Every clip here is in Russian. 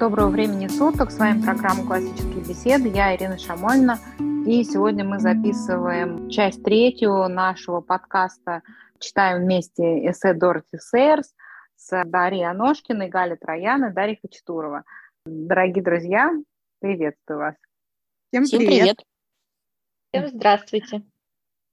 Доброго времени суток. С вами программа «Классические беседы». Я Ирина Шамольна. И сегодня мы записываем часть третью нашего подкаста «Читаем вместе эссе Дороти Сейерс» с Дарьей Аношкиной, Галей Троян и Дарьей Хачатурова. Дорогие друзья, приветствую вас. Всем, Всем привет. привет. Всем здравствуйте.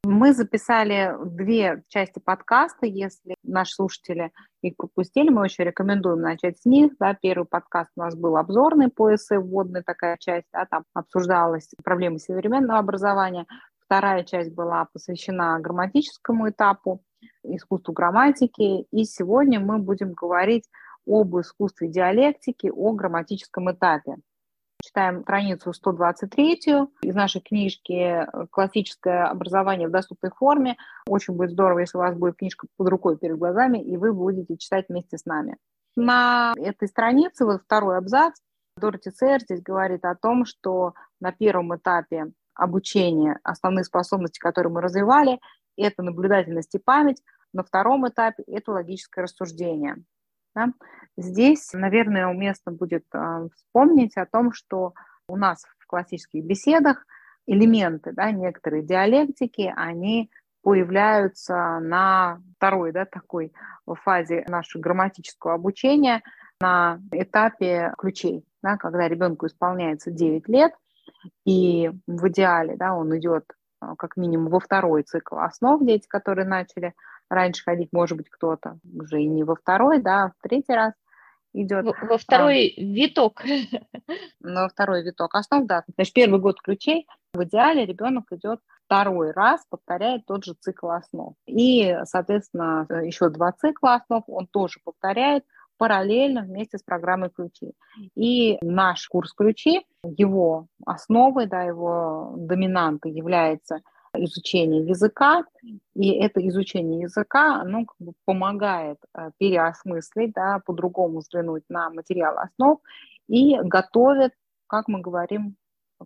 Мы записали две части подкаста. Если наши слушатели их пропустили, мы очень рекомендуем начать с них. Да, первый подкаст у нас был обзорный по эссе, вводная такая часть, да, там обсуждалась проблемы современного образования. Вторая часть была посвящена грамматическому этапу, искусству грамматики. И сегодня мы будем говорить об искусстве диалектики, о грамматическом этапе. Читаем страницу 123 из нашей книжки э, «Классическое образование в доступной форме». Очень будет здорово, если у вас будет книжка под рукой перед глазами, и вы будете читать вместе с нами. На этой странице, вот второй абзац, Дороти Цер здесь говорит о том, что на первом этапе обучения основные способности, которые мы развивали, это наблюдательность и память, на втором этапе это логическое рассуждение. Да? Здесь, наверное, уместно будет э, вспомнить о том, что у нас в классических беседах элементы, да, некоторые диалектики, они появляются на второй да, такой фазе нашего грамматического обучения, на этапе ключей, да, когда ребенку исполняется 9 лет, и в идеале да, он идет э, как минимум во второй цикл основ, дети, которые начали раньше ходить, может быть, кто-то уже и не во второй, да, а в третий раз идет. Во, во второй а, виток. Ну, во второй виток основ, да. Значит, первый год ключей, в идеале ребенок идет второй раз, повторяет тот же цикл основ. И, соответственно, еще два цикла основ он тоже повторяет параллельно вместе с программой ключи. И наш курс ключи, его основой, да, его доминантой является – изучение языка, и это изучение языка, оно как бы помогает э, переосмыслить, да, по-другому взглянуть на материал основ и готовит, как мы говорим,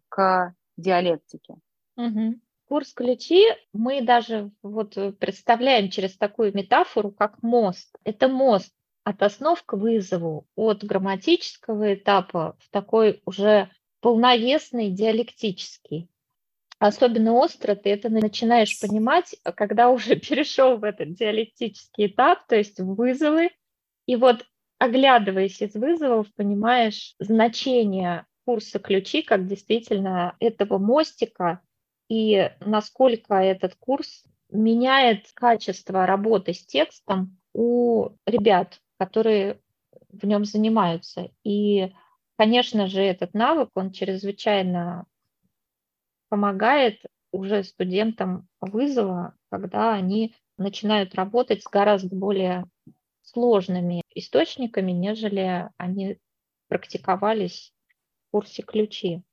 к диалектике. Угу. Курс ключи мы даже вот представляем через такую метафору, как мост. Это мост от основ к вызову, от грамматического этапа в такой уже полновесный диалектический. Особенно остро ты это начинаешь понимать, а когда уже перешел в этот диалектический этап, то есть вызовы, и вот оглядываясь из вызовов, понимаешь значение курса ключи как действительно этого мостика и насколько этот курс меняет качество работы с текстом у ребят, которые в нем занимаются. И, конечно же, этот навык, он чрезвычайно помогает уже студентам вызова, когда они начинают работать с гораздо более сложными источниками, нежели они практиковались в курсе ключи.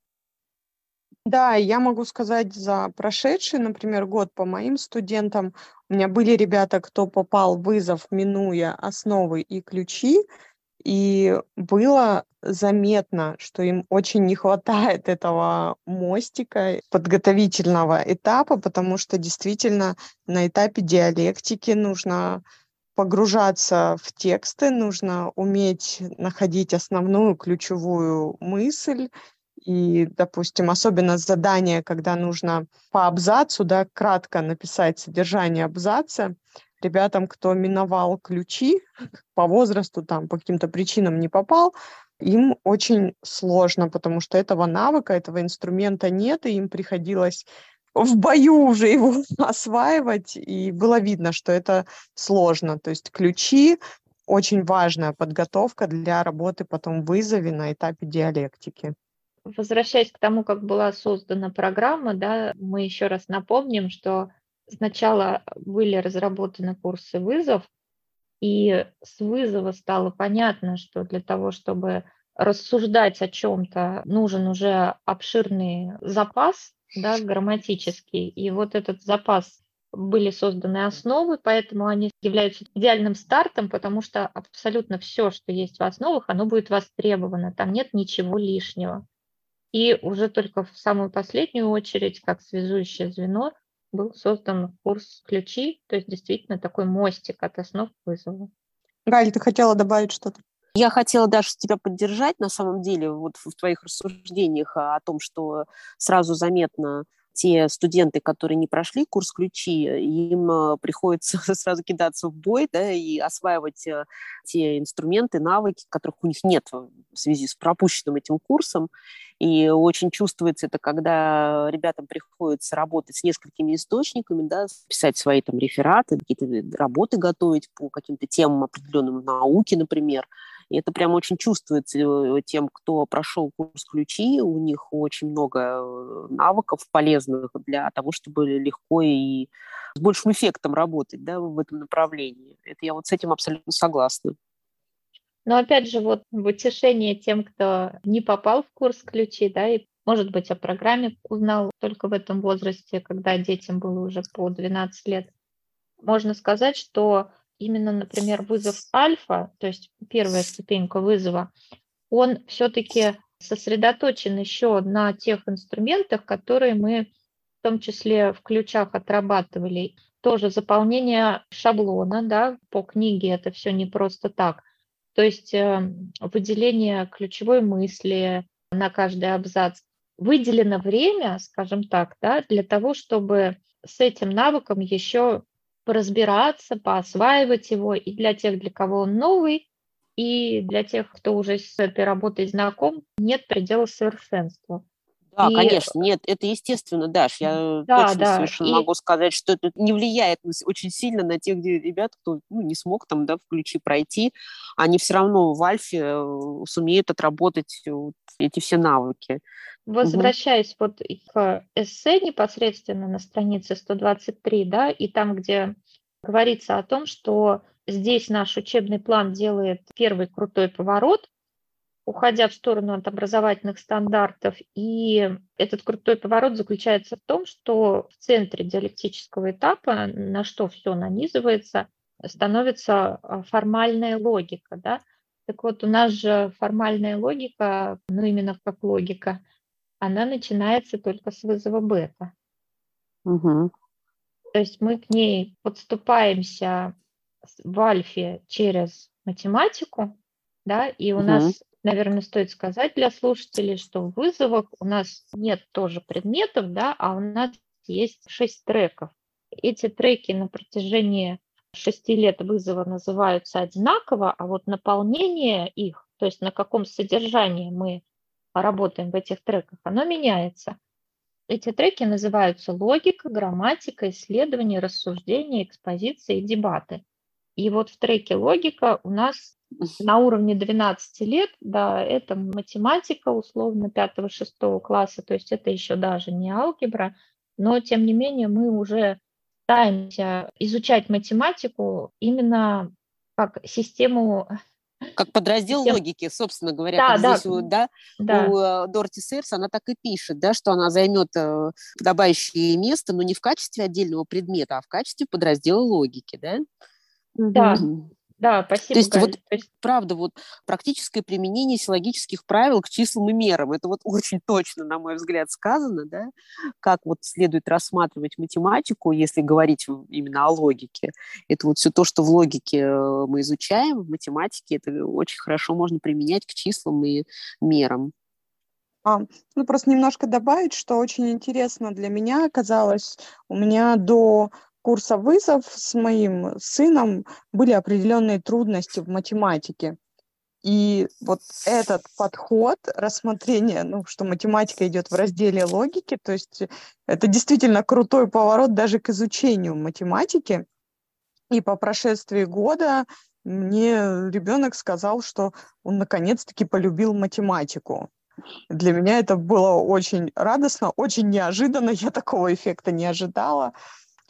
Да, я могу сказать за прошедший, например, год по моим студентам. У меня были ребята, кто попал в вызов, минуя основы и ключи, и было заметно, что им очень не хватает этого мостика подготовительного этапа, потому что действительно на этапе диалектики нужно погружаться в тексты, нужно уметь находить основную ключевую мысль. И, допустим, особенно задание, когда нужно по абзацу, да, кратко написать содержание абзаца, ребятам, кто миновал ключи по возрасту, там, по каким-то причинам не попал, им очень сложно, потому что этого навыка, этого инструмента нет, и им приходилось в бою уже его осваивать, и было видно, что это сложно. То есть ключи очень важная подготовка для работы потом в вызове на этапе диалектики. Возвращаясь к тому, как была создана программа, да, мы еще раз напомним, что сначала были разработаны курсы вызов, и с вызова стало понятно, что для того, чтобы рассуждать о чем-то, нужен уже обширный запас да, грамматический. И вот этот запас были созданы основы, поэтому они являются идеальным стартом, потому что абсолютно все, что есть в основах, оно будет востребовано. Там нет ничего лишнего. И уже только в самую последнюю очередь, как связующее звено, был создан курс ключи, то есть действительно такой мостик от основ к вызову. Галь, ты хотела добавить что-то? Я хотела даже тебя поддержать, на самом деле, вот в твоих рассуждениях о том, что сразу заметно те студенты, которые не прошли курс ключи, им э, приходится сразу кидаться в бой да, и осваивать э, те инструменты, навыки, которых у них нет в связи с пропущенным этим курсом. И очень чувствуется это, когда ребятам приходится работать с несколькими источниками, да, писать свои там рефераты, какие-то работы готовить по каким-то темам определенным науки, например. И это прям очень чувствуется э, тем, кто прошел курс ключи. У них очень много э, навыков полезных для того, чтобы легко и с большим эффектом работать да, в этом направлении. Это я вот с этим абсолютно согласна. Но опять же, вот в утешение тем, кто не попал в курс ключи, да, и, может быть, о программе узнал только в этом возрасте, когда детям было уже по 12 лет, можно сказать, что именно, например, вызов альфа, то есть первая ступенька вызова, он все-таки сосредоточен еще на тех инструментах, которые мы в том числе в ключах отрабатывали. Тоже заполнение шаблона да, по книге, это все не просто так. То есть э, выделение ключевой мысли на каждый абзац. Выделено время, скажем так, да, для того, чтобы с этим навыком еще поразбираться, поосваивать его и для тех, для кого он новый, и для тех, кто уже с этой работой знаком, нет предела совершенства. Да, и... конечно, нет, это естественно, Даш, я да, точно да. совершенно и... могу сказать, что это не влияет очень сильно на тех ребят, кто ну, не смог там, да, в ключи пройти, они все равно в Альфе э, сумеют отработать вот эти все навыки. Возвращаясь угу. вот к эссе непосредственно на странице 123, да, и там, где говорится о том, что здесь наш учебный план делает первый крутой поворот, уходя в сторону от образовательных стандартов. И этот крутой поворот заключается в том, что в центре диалектического этапа, на что все нанизывается, становится а, формальная логика. Да? Так вот, у нас же формальная логика, ну именно как логика, она начинается только с вызова бета. Угу. То есть мы к ней подступаемся в альфе через математику, да, и у угу. нас, наверное, стоит сказать для слушателей, что в вызовах у нас нет тоже предметов, да, а у нас есть шесть треков. Эти треки на протяжении шести лет вызова называются одинаково, а вот наполнение их, то есть на каком содержании мы работаем в этих треках, оно меняется. Эти треки называются логика, грамматика, исследование, рассуждение, экспозиция и дебаты. И вот в треке логика у нас на уровне 12 лет, да, это математика условно 5-6 класса, то есть это еще даже не алгебра, но тем не менее мы уже пытаемся изучать математику именно как систему как подраздел Систем... логики, собственно говоря, да, как да, здесь у, да, да. у э, Дорти Сэрс, она так и пишет, да, что она займет э, подобающее место, но не в качестве отдельного предмета, а в качестве подраздела логики, да? Да, да, спасибо. То есть, Галь. вот, То есть, правда, вот практическое применение силогических правил к числам и мерам, это вот очень точно, на мой взгляд, сказано, да, как вот следует рассматривать математику, если говорить именно о логике. Это вот все то, что в логике э, мы изучаем, в математике, это очень хорошо можно применять к числам и мерам. А, ну, просто немножко добавить, что очень интересно для меня оказалось. У меня до курса вызов с моим сыном были определенные трудности в математике. И вот этот подход рассмотрения, ну, что математика идет в разделе логики, то есть это действительно крутой поворот даже к изучению математики. И по прошествии года мне ребенок сказал, что он наконец-таки полюбил математику. Для меня это было очень радостно, очень неожиданно, я такого эффекта не ожидала.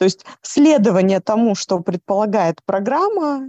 То есть следование тому, что предполагает программа,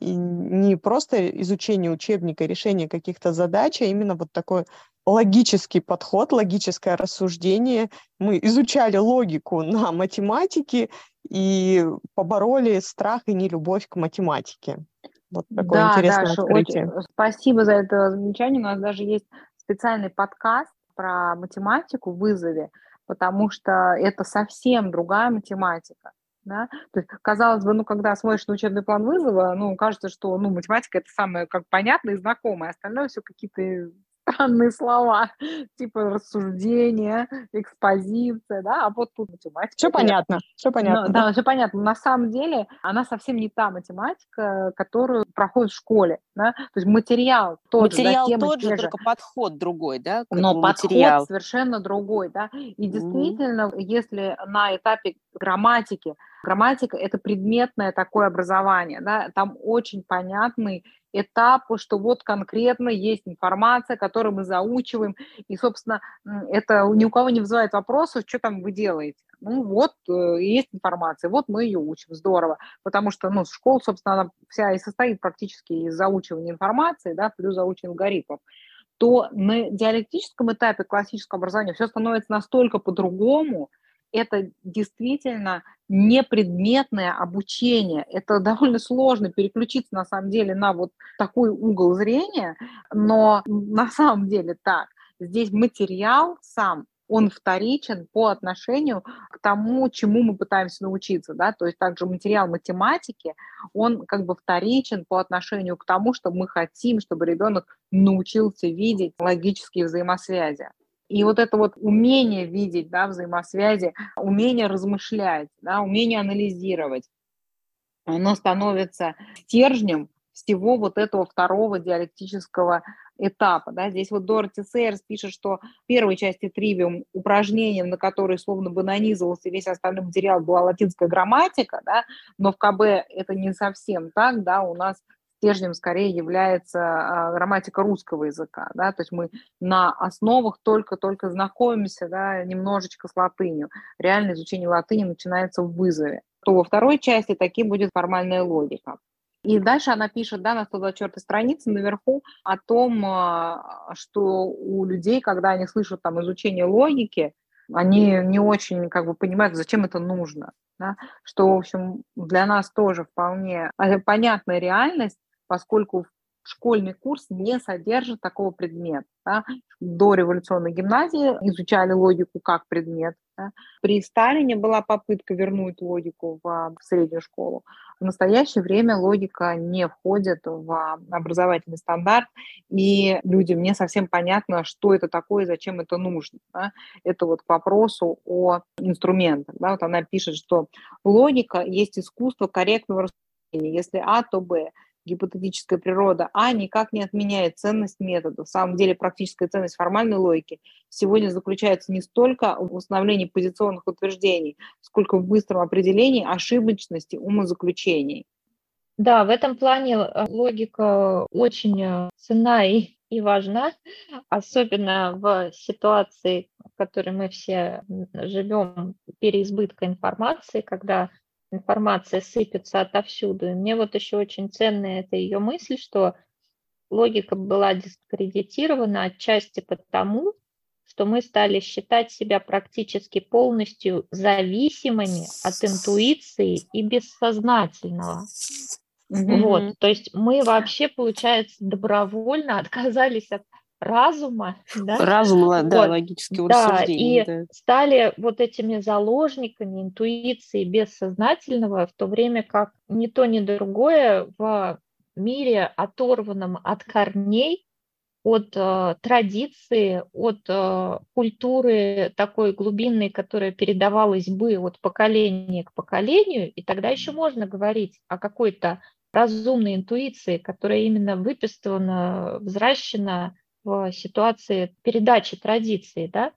и не просто изучение учебника, решение каких-то задач, а именно вот такой логический подход, логическое рассуждение. Мы изучали логику на математике и побороли страх и нелюбовь к математике. Вот такое да, интересное Даша, открытие. Очень, спасибо за это замечание. У нас даже есть специальный подкаст про математику в вызове потому что это совсем другая математика. Да? То есть, казалось бы, ну, когда смотришь на учебный план вызова, ну, кажется, что, ну, математика – это самое, как понятное и знакомое, остальное все какие-то странные слова, типа рассуждение, экспозиция, да, а вот тут математика. Все понятно, все понятно. Ну, да, все понятно. На самом деле она совсем не та математика, которую проходит в школе, да, то есть материал тот материал же, да, тот же, только подход другой, да, но подход материал. совершенно другой, да, и действительно, mm-hmm. если на этапе грамматики Грамматика – это предметное такое образование, да, там очень понятный этап, что вот конкретно есть информация, которую мы заучиваем, и, собственно, это ни у кого не вызывает вопросов, что там вы делаете. Ну вот, э, есть информация, вот мы ее учим, здорово, потому что, ну, школа, собственно, она вся и состоит практически из заучивания информации, да, плюс заучивания алгоритмов. То на диалектическом этапе классического образования все становится настолько по-другому, это действительно не предметное обучение. Это довольно сложно переключиться на самом деле на вот такой угол зрения, но на самом деле так. Здесь материал сам, он вторичен по отношению к тому, чему мы пытаемся научиться, да, то есть также материал математики, он как бы вторичен по отношению к тому, что мы хотим, чтобы ребенок научился видеть логические взаимосвязи. И вот это вот умение видеть да, взаимосвязи, умение размышлять, да, умение анализировать, оно становится стержнем всего вот этого второго диалектического этапа. Да. Здесь вот Дороти Сейерс пишет, что в первой части тривиум упражнением, на которые словно бы нанизывался весь остальной материал, была латинская грамматика, да, но в КБ это не совсем так, да, у нас стержнем скорее является а, грамматика русского языка, да, то есть мы на основах только-только знакомимся, да, немножечко с латынью. Реальное изучение латыни начинается в вызове. То во второй части таким будет формальная логика. И дальше она пишет, да, на 124 странице наверху о том, а, что у людей, когда они слышат там изучение логики, они не очень как бы понимают, зачем это нужно. Да? Что, в общем, для нас тоже вполне а, понятная реальность, поскольку школьный курс не содержит такого предмета. Да. До революционной гимназии изучали логику как предмет. Да. При Сталине была попытка вернуть логику в, в среднюю школу. В настоящее время логика не входит в образовательный стандарт, и людям не совсем понятно, что это такое, зачем это нужно. Да. Это вот к вопросу о инструментах. Да. Вот она пишет, что логика есть искусство корректного рассуждения. Если А, то Б гипотетическая природа А никак не отменяет ценность метода. В самом деле практическая ценность формальной логики сегодня заключается не столько в установлении позиционных утверждений, сколько в быстром определении ошибочности умозаключений. Да, в этом плане э, логика очень э, ценна и, и важна, особенно в ситуации, в которой мы все живем, переизбытка информации, когда информация сыпется отовсюду. И мне вот еще очень ценная эта ее мысль, что логика была дискредитирована отчасти потому, что мы стали считать себя практически полностью зависимыми от интуиции и бессознательного. Mm-hmm. Вот, то есть мы вообще, получается, добровольно отказались от разума. Да? Разум, да, вот. да, рассуждения. И да. стали вот этими заложниками интуиции бессознательного, в то время как ни то, ни другое в мире, оторванном от корней, от э, традиции, от э, культуры такой глубинной, которая передавалась бы от поколения к поколению, и тогда еще можно говорить о какой-то разумной интуиции, которая именно выписана, взращена в ситуации передачи традиции, да,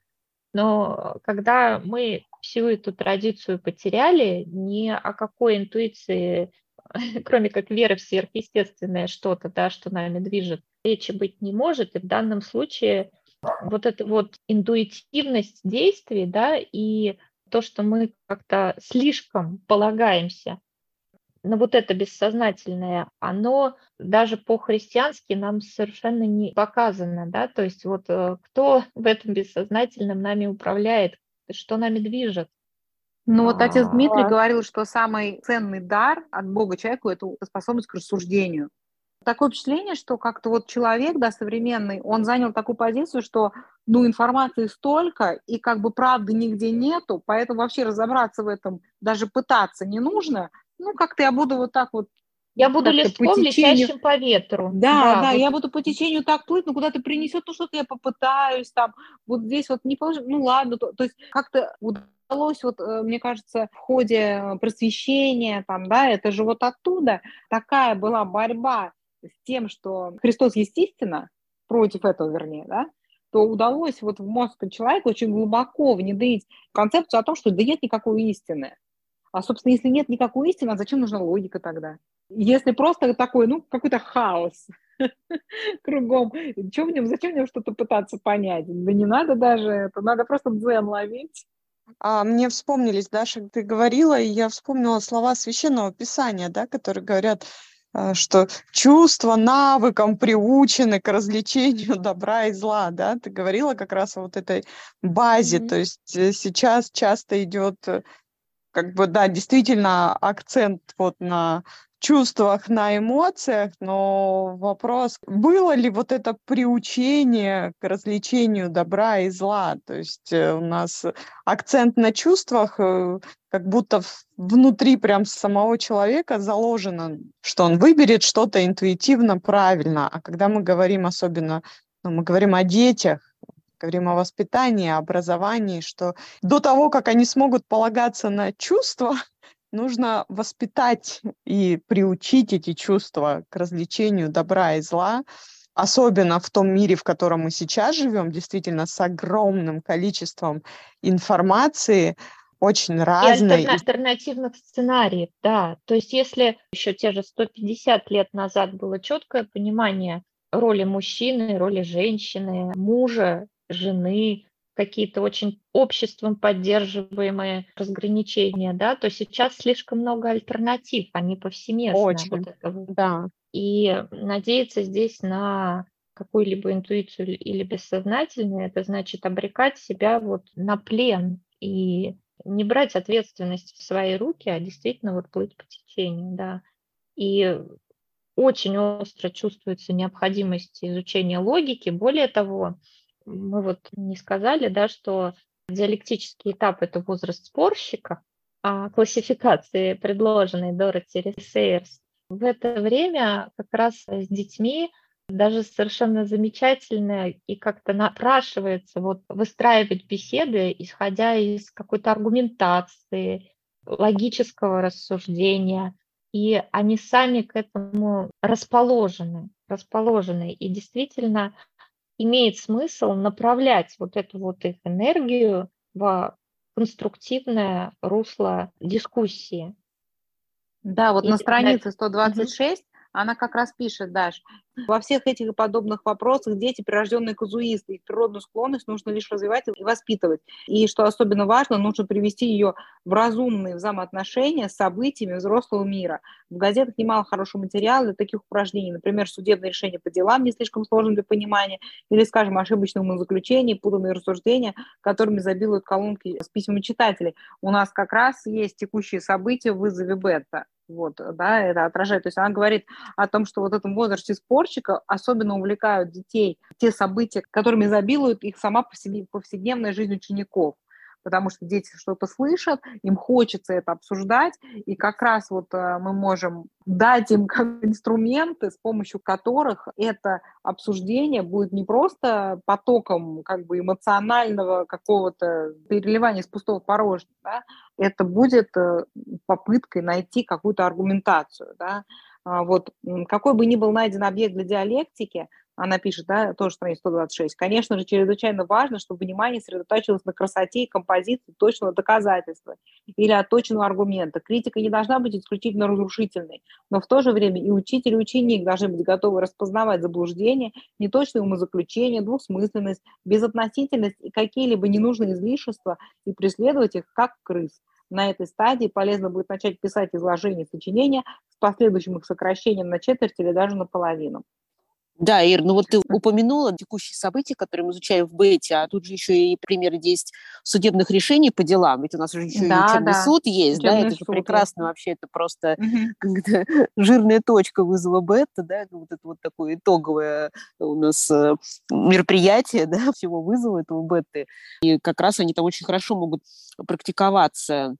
но когда мы всю эту традицию потеряли, ни о какой интуиции, кроме как веры в сверхъестественное что-то, да, что нами движет, речи быть не может. И в данном случае вот эта вот интуитивность действий, да, и то, что мы как-то слишком полагаемся но вот это бессознательное, оно даже по-христиански нам совершенно не показано, да, то есть вот э, кто в этом бессознательном нами управляет, что нами движет. Ну вот отец Дмитрий говорил, что самый ценный дар от Бога человеку – это способность к рассуждению. такое впечатление, что как-то вот человек, да, современный, он занял такую позицию, что, ну, информации столько, и как бы правды нигде нету, поэтому вообще разобраться в этом даже пытаться не нужно. Ну, как-то я буду вот так вот я буду листком, по течению... летящим по ветру. Да, да, да вот. я буду по течению так плыть, но куда-то принесет, ну что-то я попытаюсь, там, вот здесь вот не получится, ну ладно, то, то есть как-то удалось, вот, э, мне кажется, в ходе просвещения, там, да, это же вот оттуда такая была борьба с тем, что Христос естественно, против этого, вернее, да, то удалось вот в мозг человека очень глубоко внедрить концепцию о том, что да нет никакой истины. А, собственно, если нет никакой истины, а зачем нужна логика тогда? Если просто такой, ну, какой-то хаос кругом, что в нем, зачем в нем что-то пытаться понять? Да не надо даже это, надо просто дзен ловить. А, мне вспомнились, Даша, ты говорила, и я вспомнила слова священного писания, да, которые говорят, а, что чувства навыкам приучены к развлечению добра и зла, да, ты говорила как раз о вот этой базе, mm-hmm. то есть э, сейчас часто идет э, как бы, да, действительно акцент вот на чувствах, на эмоциях, но вопрос, было ли вот это приучение к развлечению добра и зла? То есть э, у нас акцент на чувствах, э, как будто внутри прям самого человека заложено, что он выберет что-то интуитивно правильно. А когда мы говорим особенно, ну, мы говорим о детях, говорим о воспитании, образовании, что до того, как они смогут полагаться на чувства, нужно воспитать и приучить эти чувства к развлечению добра и зла, особенно в том мире, в котором мы сейчас живем, действительно с огромным количеством информации, очень разной. И альтернативных сценариев, да. То есть если еще те же 150 лет назад было четкое понимание роли мужчины, роли женщины, мужа, жены, какие-то очень обществом поддерживаемые разграничения, да, то сейчас слишком много альтернатив, они повсеместны. Очень, вот это вот. да. И надеяться здесь на какую-либо интуицию или бессознательное, это значит обрекать себя вот на плен и не брать ответственность в свои руки, а действительно вот плыть по течению, да. И очень остро чувствуется необходимость изучения логики. Более того, мы вот не сказали, да, что диалектический этап – это возраст спорщика, а классификации, предложенной Дороти Сейерс, в это время как раз с детьми даже совершенно замечательно и как-то напрашивается вот выстраивать беседы, исходя из какой-то аргументации, логического рассуждения, и они сами к этому расположены, расположены. И действительно имеет смысл направлять вот эту вот их энергию в конструктивное русло дискуссии. Да, вот и на странице 126 она как раз пишет, Даш, во всех этих и подобных вопросах дети прирожденные казуисты, их природную склонность нужно лишь развивать и воспитывать. И что особенно важно, нужно привести ее в разумные взаимоотношения с событиями взрослого мира. В газетах немало хорошего материала для таких упражнений, например, судебное решение по делам не слишком сложным для понимания, или, скажем, ошибочные умозаключения, путанные рассуждения, которыми забилуют колонки с письмами читателей. У нас как раз есть текущие события в вызове бета вот, да, это отражает. То есть она говорит о том, что вот в этом возрасте спорщика особенно увлекают детей те события, которыми изобилует их сама повседневная жизнь учеников потому что дети что-то слышат, им хочется это обсуждать, и как раз вот э, мы можем дать им как инструменты, с помощью которых это обсуждение будет не просто потоком как бы эмоционального какого-то переливания из пустого в порожнее, да, это будет э, попыткой найти какую-то аргументацию, да, а вот какой бы ни был найден объект для диалектики, она пишет, да, тоже страница 126. Конечно же, чрезвычайно важно, чтобы внимание сосредотачивалось на красоте и композиции точного доказательства или отточенного аргумента. Критика не должна быть исключительно разрушительной, но в то же время и учитель, и ученик должны быть готовы распознавать заблуждения, неточные умозаключения, двусмысленность, безотносительность и какие-либо ненужные излишества и преследовать их как крыс. На этой стадии полезно будет начать писать изложение сочинения с последующим их сокращением на четверть или даже наполовину. Да, Ир, ну вот ты упомянула текущие события, которые мы изучаем в бете, а тут же еще и примеры есть судебных решений по делам, ведь у нас уже еще да, и учебный да. суд есть, учебный да, это суд, же прекрасно да. вообще, это просто угу. жирная точка вызова бета, да, вот это вот такое итоговое у нас э, мероприятие, да, всего вызова этого беты, и как раз они там очень хорошо могут практиковаться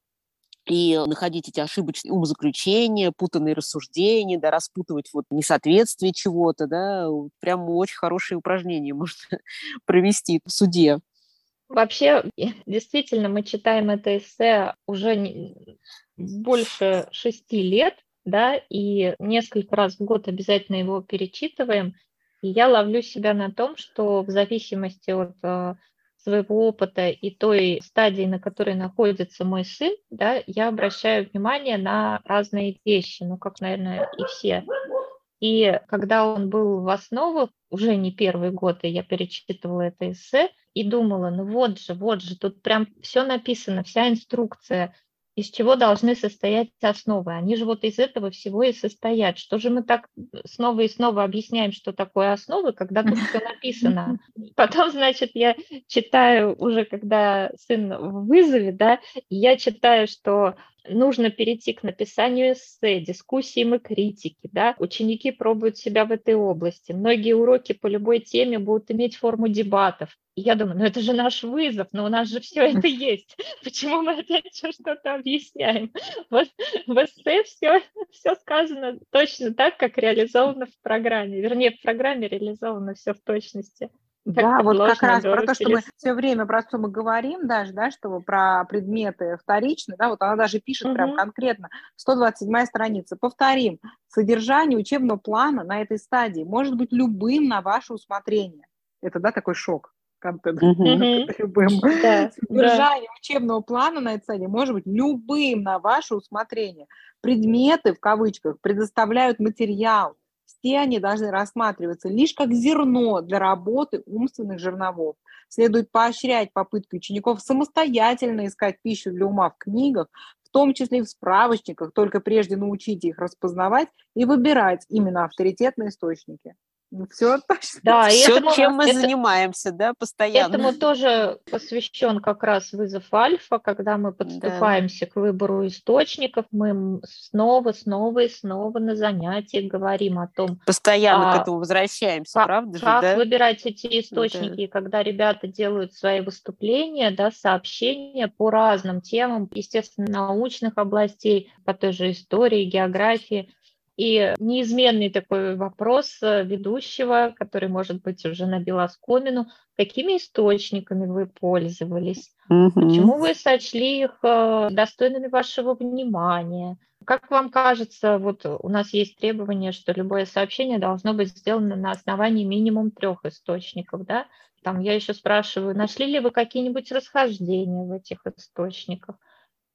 и находить эти ошибочные умозаключения, путанные рассуждения, да, распутывать вот несоответствие чего-то, да, прям очень хорошее упражнение можно провести в суде. Вообще, действительно, мы читаем это эссе уже больше шести лет, да, и несколько раз в год обязательно его перечитываем. И я ловлю себя на том, что в зависимости от э, своего опыта и той стадии, на которой находится мой сын, да, я обращаю внимание на разные вещи, ну, как, наверное, и все. И когда он был в основах, уже не первый год, и я перечитывала это эссе, и думала, ну вот же, вот же, тут прям все написано, вся инструкция, из чего должны состоять основы. Они же вот из этого всего и состоят. Что же мы так снова и снова объясняем, что такое основы, когда тут все написано? Потом, значит, я читаю уже, когда сын в вызове, да, я читаю, что нужно перейти к написанию эссе, дискуссиям и критике. Да? Ученики пробуют себя в этой области. Многие уроки по любой теме будут иметь форму дебатов. И я думаю, ну это же наш вызов, но у нас же все это есть. Почему мы опять что-то объясняем? Вот в эссе все, все сказано точно так, как реализовано в программе. Вернее, в программе реализовано все в точности. Да, вот как раз про то, что мы все время про что мы говорим даже, да, что про предметы вторичные, да, вот она даже пишет угу. прям конкретно, 127 страница. Повторим, содержание учебного плана на этой стадии может быть любым на ваше усмотрение. Это, да, такой шок контент mm-hmm. любым. Да, Содержание да. учебного плана на этой стадии может быть любым на ваше усмотрение. Предметы, в кавычках, предоставляют материал, все они должны рассматриваться лишь как зерно для работы умственных жерновов. Следует поощрять попытки учеников самостоятельно искать пищу для ума в книгах, в том числе и в справочниках, только прежде научите их распознавать и выбирать именно авторитетные источники. Ну, все точно. Да, все, этому, чем мы это, занимаемся, да, постоянно. Этому тоже посвящен как раз вызов альфа, когда мы подступаемся да. к выбору источников, мы снова, снова и снова на занятиях говорим о том. Постоянно а, к этому возвращаемся, как, правда же? Как да? выбирать эти источники, да. когда ребята делают свои выступления, да, сообщения по разным темам, естественно, научных областей, по той же истории, географии. И неизменный такой вопрос э, ведущего, который может быть уже набил оскомину, какими источниками вы пользовались, угу. почему вы сочли их э, достойными вашего внимания. Как вам кажется, вот у нас есть требование, что любое сообщение должно быть сделано на основании минимум трех источников, да? Там я еще спрашиваю, нашли ли вы какие-нибудь расхождения в этих источниках?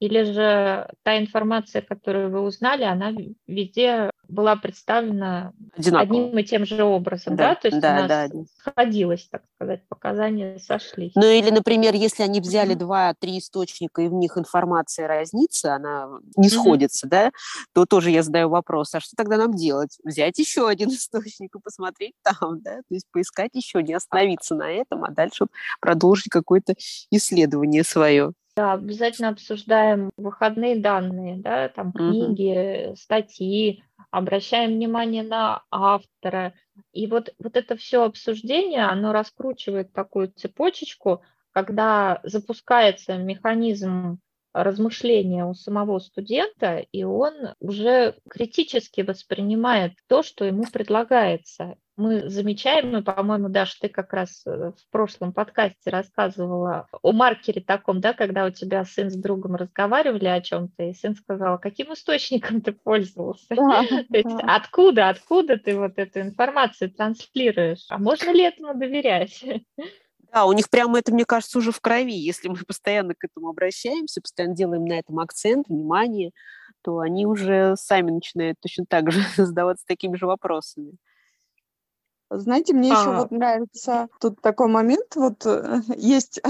Или же та информация, которую вы узнали, она везде была представлена Одинаково. одним и тем же образом, да? да? То есть да, у нас да. сходилось, так сказать, показания сошлись. Ну или, например, если они взяли два-три источника, и в них информация разнится, она не mm-hmm. сходится, да, то тоже я задаю вопрос, а что тогда нам делать? Взять еще один источник и посмотреть там, да? То есть поискать еще, не остановиться на этом, а дальше продолжить какое-то исследование свое. Да, обязательно обсуждаем выходные данные, да, там книги, угу. статьи, обращаем внимание на автора. И вот, вот это все обсуждение, оно раскручивает такую цепочечку, когда запускается механизм размышления у самого студента, и он уже критически воспринимает то, что ему предлагается мы замечаем, и, по-моему, Даша, ты как раз э, в прошлом подкасте рассказывала о маркере таком, да, когда у тебя сын с другом разговаривали о чем-то, и сын сказал, каким источником ты пользовался? Да, То есть да. откуда, откуда ты вот эту информацию транслируешь? А можно ли этому доверять? Да, у них прямо это, мне кажется, уже в крови. Если мы постоянно к этому обращаемся, постоянно делаем на этом акцент, внимание, то они уже сами начинают точно так же задаваться такими же вопросами. Знаете, мне еще а. вот нравится тут такой момент, вот э, есть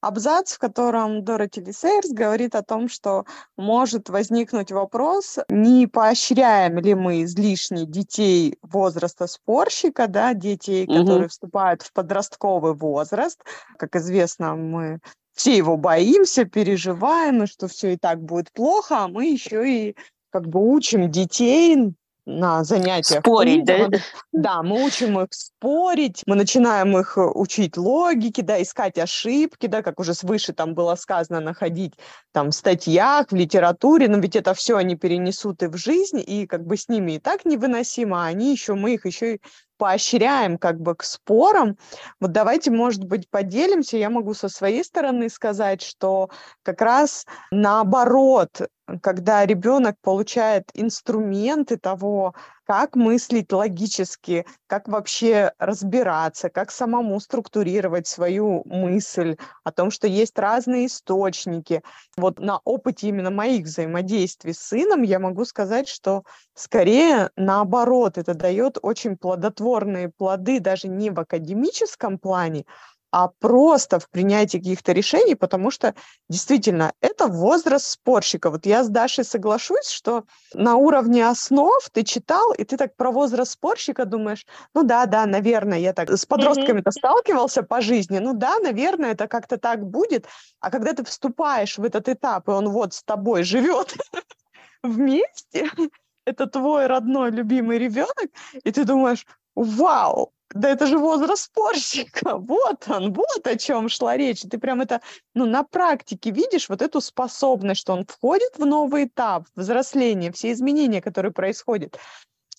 абзац, в котором Дороти Лисейрс говорит о том, что может возникнуть вопрос, не поощряем ли мы излишне детей возраста спорщика, да, детей, угу. которые вступают в подростковый возраст. Как известно, мы все его боимся, переживаем, и что все и так будет плохо, а мы еще и как бы учим детей на занятиях. Спорить, да? Да, мы учим их спорить, мы начинаем их э, учить логике, да, искать ошибки, да, как уже свыше там было сказано, находить там в статьях, в литературе, но ведь это все они перенесут и в жизнь, и как бы с ними и так невыносимо, а они еще, мы их еще и поощряем как бы к спорам. Вот давайте, может быть, поделимся. Я могу со своей стороны сказать, что как раз наоборот, когда ребенок получает инструменты того, как мыслить логически, как вообще разбираться, как самому структурировать свою мысль о том, что есть разные источники. Вот на опыте именно моих взаимодействий с сыном я могу сказать, что скорее наоборот, это дает очень плодотворные плоды даже не в академическом плане, а просто в принятии каких-то решений, потому что действительно это возраст спорщика. Вот я с Дашей соглашусь, что на уровне основ ты читал, и ты так про возраст спорщика думаешь, ну да, да, наверное, я так с подростками-то mm-hmm. сталкивался по жизни, ну да, наверное, это как-то так будет. А когда ты вступаешь в этот этап, и он вот с тобой живет вместе, это твой родной любимый ребенок, и ты думаешь, вау, да это же возраст спорщика, вот он, вот о чем шла речь. Ты прям это, ну, на практике видишь вот эту способность, что он входит в новый этап взросления, все изменения, которые происходят.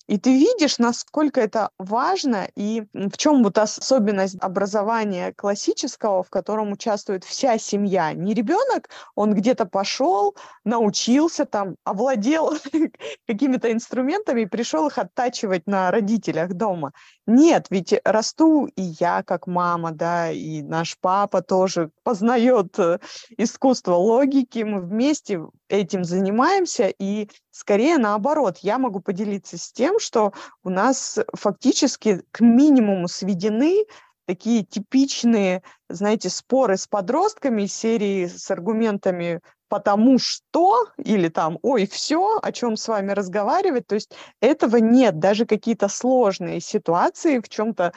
И ты видишь, насколько это важно и в чем вот особенность образования классического, в котором участвует вся семья. Не ребенок, он где-то пошел, научился там, овладел какими-то инструментами и пришел их оттачивать на родителях дома. Нет, ведь расту и я как мама, да, и наш папа тоже познает э, искусство логики, мы вместе этим занимаемся, и скорее наоборот, я могу поделиться с тем, что у нас фактически к минимуму сведены такие типичные, знаете, споры с подростками серии с аргументами потому что, или там, ой, все, о чем с вами разговаривать, то есть этого нет, даже какие-то сложные ситуации в чем-то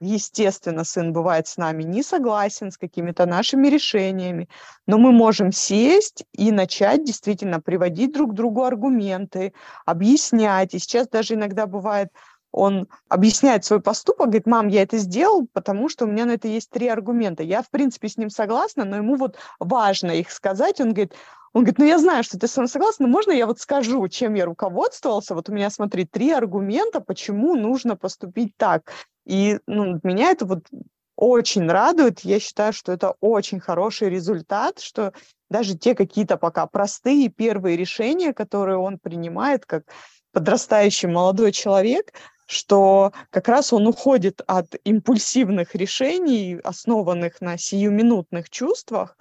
Естественно, сын бывает с нами не согласен с какими-то нашими решениями, но мы можем сесть и начать действительно приводить друг другу аргументы, объяснять. И сейчас даже иногда бывает, он объясняет свой поступок, говорит, мам, я это сделал, потому что у меня на это есть три аргумента. Я, в принципе, с ним согласна, но ему вот важно их сказать. Он говорит, он говорит, ну я знаю, что ты со мной согласна, но можно я вот скажу, чем я руководствовался? Вот у меня, смотри, три аргумента, почему нужно поступить так. И ну, меня это вот очень радует. Я считаю, что это очень хороший результат, что даже те какие-то пока простые первые решения, которые он принимает как подрастающий молодой человек, что как раз он уходит от импульсивных решений, основанных на сиюминутных чувствах,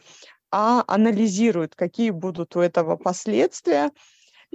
а анализирует, какие будут у этого последствия.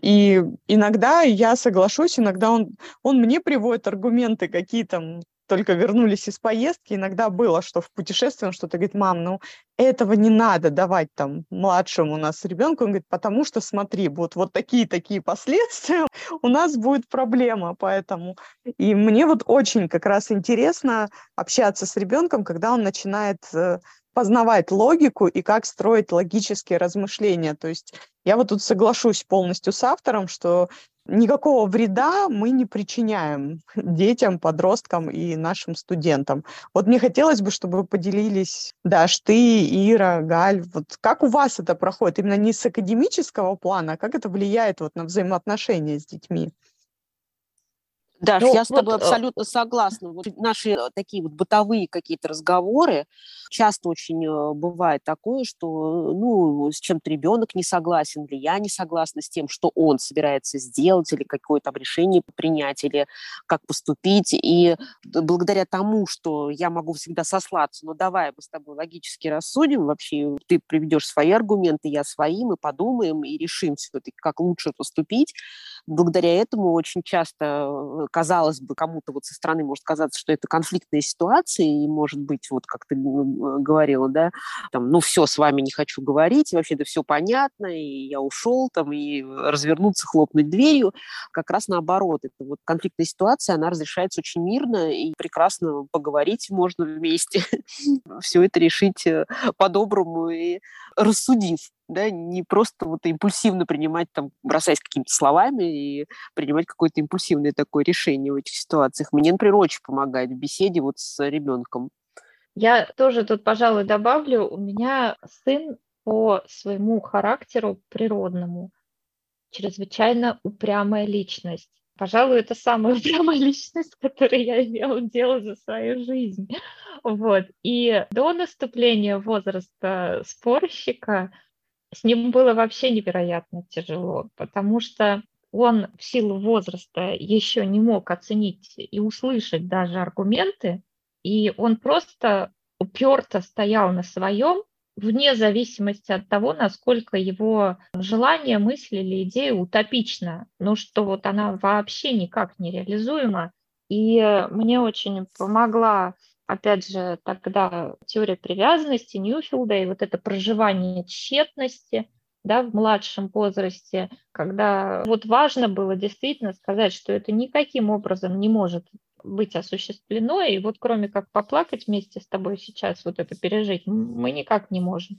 И иногда я соглашусь, иногда он, он мне приводит аргументы, какие там только вернулись из поездки, иногда было, что в путешествии он что-то говорит, мам, ну этого не надо давать там младшему у нас ребенку. Он говорит, потому что смотри, вот, вот такие-такие последствия, у нас будет проблема, поэтому. И мне вот очень как раз интересно общаться с ребенком, когда он начинает э, познавать логику и как строить логические размышления. То есть я вот тут соглашусь полностью с автором, что никакого вреда мы не причиняем детям, подросткам и нашим студентам. Вот мне хотелось бы, чтобы вы поделились, Даш, ты, Ира, Галь, вот как у вас это проходит? Именно не с академического плана, а как это влияет вот на взаимоотношения с детьми? Да, ну, я с тобой вот, абсолютно согласна. Вот наши э, такие вот бытовые какие-то разговоры, часто очень э, бывает такое, что ну, с чем-то ребенок не согласен, или я не согласна с тем, что он собирается сделать, или какое-то решение принять, или как поступить. И благодаря тому, что я могу всегда сослаться, ну давай мы с тобой логически рассудим, вообще ты приведешь свои аргументы, я свои, мы подумаем и решим все-таки, как лучше поступить, благодаря этому очень часто, э, казалось бы, кому-то вот со стороны может казаться, что это конфликтная ситуация, и может быть, вот как ты говорила, да, там, ну все, с вами не хочу говорить, вообще это все понятно, и я ушел, там, и развернуться, хлопнуть дверью. Как раз наоборот, это вот конфликтная ситуация, она разрешается очень мирно, и прекрасно поговорить можно вместе, все это решить э, по-доброму и рассудив да, не просто вот импульсивно принимать, там, бросаясь какими-то словами и принимать какое-то импульсивное такое решение в этих ситуациях. Мне, например, очень помогает в беседе вот с ребенком. Я тоже тут, пожалуй, добавлю, у меня сын по своему характеру природному чрезвычайно упрямая личность. Пожалуй, это самая упрямая личность, с которой я имела дело за свою жизнь. Вот. И до наступления возраста спорщика с ним было вообще невероятно тяжело, потому что он в силу возраста еще не мог оценить и услышать даже аргументы, и он просто уперто стоял на своем, вне зависимости от того, насколько его желание, мысли или идея утопична, ну что вот она вообще никак не реализуема. И мне очень помогла опять же, тогда теория привязанности Ньюфилда и вот это проживание тщетности, да, в младшем возрасте, когда вот важно было действительно сказать, что это никаким образом не может быть осуществлено, и вот кроме как поплакать вместе с тобой сейчас, вот это пережить, мы никак не можем.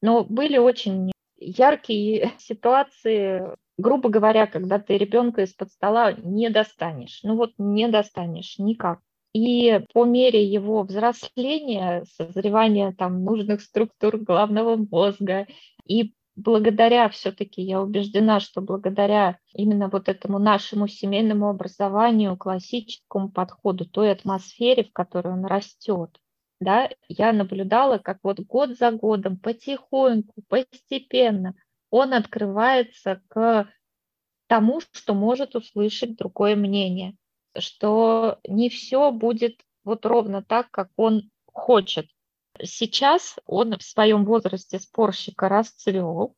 Но были очень яркие ситуации, грубо говоря, когда ты ребенка из-под стола не достанешь. Ну вот не достанешь никак. И по мере его взросления, созревания там нужных структур головного мозга и благодаря все-таки, я убеждена, что благодаря именно вот этому нашему семейному образованию, классическому подходу, той атмосфере, в которой он растет, да, я наблюдала, как вот год за годом, потихоньку, постепенно он открывается к тому, что может услышать другое мнение что не все будет вот ровно так, как он хочет. Сейчас он в своем возрасте спорщика расцвел.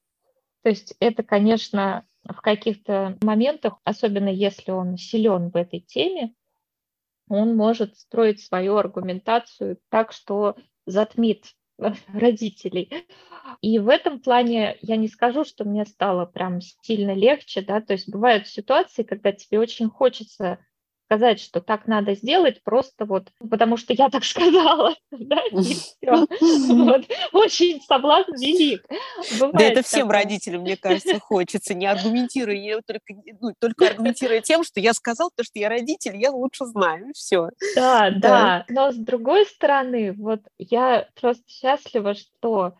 То есть это, конечно, в каких-то моментах, особенно если он силен в этой теме, он может строить свою аргументацию так, что затмит родителей. И в этом плане я не скажу, что мне стало прям сильно легче, да, то есть бывают ситуации, когда тебе очень хочется сказать, что так надо сделать, просто вот потому что я так сказала, да, и все. Вот. Очень соблазн велик. Бывает да это всем такое. родителям, мне кажется, хочется, не аргументируя, я только, ну, только аргументируя тем, что я сказал, то, что я родитель, я лучше знаю, все. Да, да, да, но с другой стороны, вот я просто счастлива, что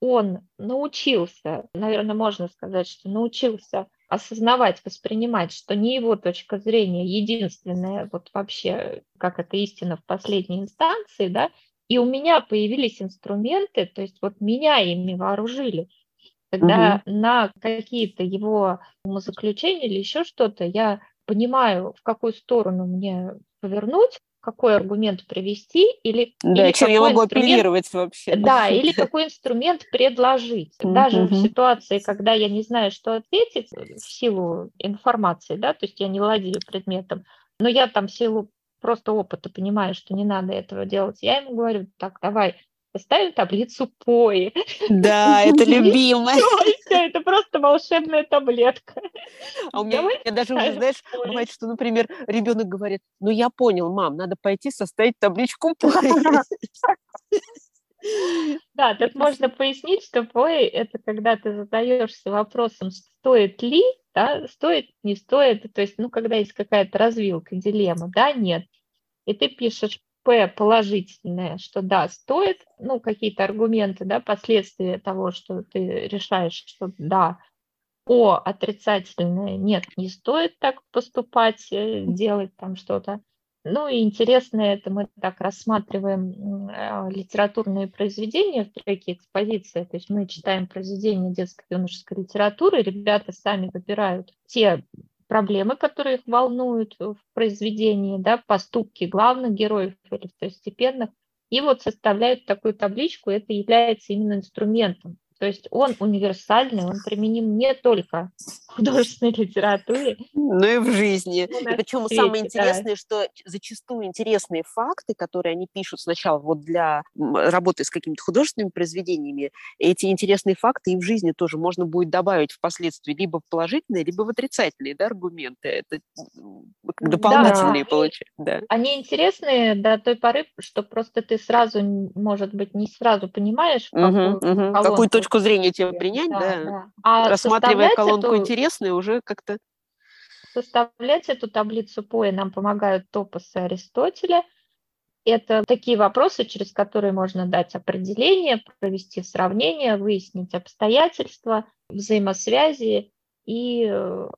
он научился, наверное, можно сказать, что научился осознавать, воспринимать, что не его точка зрения единственная, вот вообще, как это истина в последней инстанции, да, и у меня появились инструменты, то есть вот меня ими вооружили, когда угу. на какие-то его умозаключения или еще что-то я понимаю, в какую сторону мне повернуть, какой аргумент привести или, да, или чем я могу апеллировать вообще. Да, или какой инструмент предложить. Даже в ситуации, когда я не знаю, что ответить в силу информации, да, то есть я не владею предметом, но я там в силу просто опыта понимаю, что не надо этого делать, я ему говорю, так, давай, поставим таблицу ПОИ. Да, это любимое. Все, это просто волшебная таблетка. А у меня, я даже уже, знаешь, бывает, что, например, ребенок говорит, ну я понял, мам, надо пойти составить табличку ПОИ. Да, тут можно пояснить, что ПОИ – это когда ты задаешься вопросом, стоит ли, да, стоит, не стоит, то есть, ну, когда есть какая-то развилка, дилемма, да, нет, и ты пишешь П положительное, что да, стоит, ну, какие-то аргументы, да, последствия того, что ты решаешь, что да, О отрицательное, нет, не стоит так поступать, э, делать там что-то. Ну и интересно это мы так рассматриваем э, литературные произведения в треке экспозиции, то есть мы читаем произведения детской и юношеской литературы, ребята сами выбирают те проблемы, которые их волнуют в произведении, да, поступки главных героев или второстепенных, и вот составляют такую табличку, это является именно инструментом. То есть он универсальный, он применим не только в художественной литературе, но и в жизни. И причем свете, самое интересное, да. что зачастую интересные факты, которые они пишут сначала вот для работы с какими-то художественными произведениями, эти интересные факты и в жизни тоже можно будет добавить впоследствии либо в положительные, либо в отрицательные да, аргументы. Это дополнительные да. получаются. Да. Они интересные до той поры, что просто ты сразу, может быть, не сразу понимаешь, угу, какую, угу. какую точку зрения тебе принять, да. да. да. А Рассматривая колонку эту... интересную, уже как-то... Составлять эту таблицу ПОЭ нам помогают топосы Аристотеля. Это такие вопросы, через которые можно дать определение, провести сравнение, выяснить обстоятельства, взаимосвязи и э,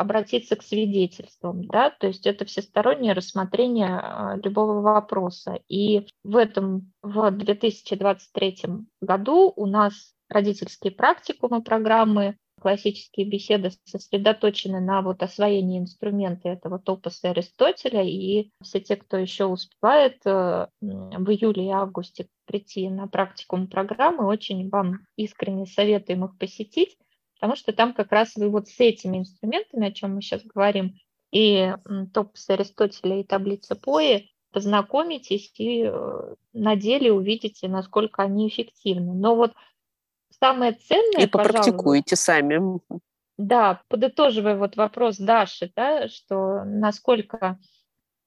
обратиться к свидетельствам, да, то есть это всестороннее рассмотрение а, любого вопроса. И в этом, в 2023 году у нас родительские практикумы программы, классические беседы сосредоточены на вот освоении инструмента этого топоса Аристотеля, и все те, кто еще успевает э, в июле и августе прийти на практикум программы, очень вам искренне советуем их посетить, потому что там как раз вы вот с этими инструментами, о чем мы сейчас говорим, и топос Аристотеля и таблица Пои, познакомитесь и э, на деле увидите, насколько они эффективны. Но вот самое ценное, И попрактикуете сами. Да, подытоживая вот вопрос Даши, да, что насколько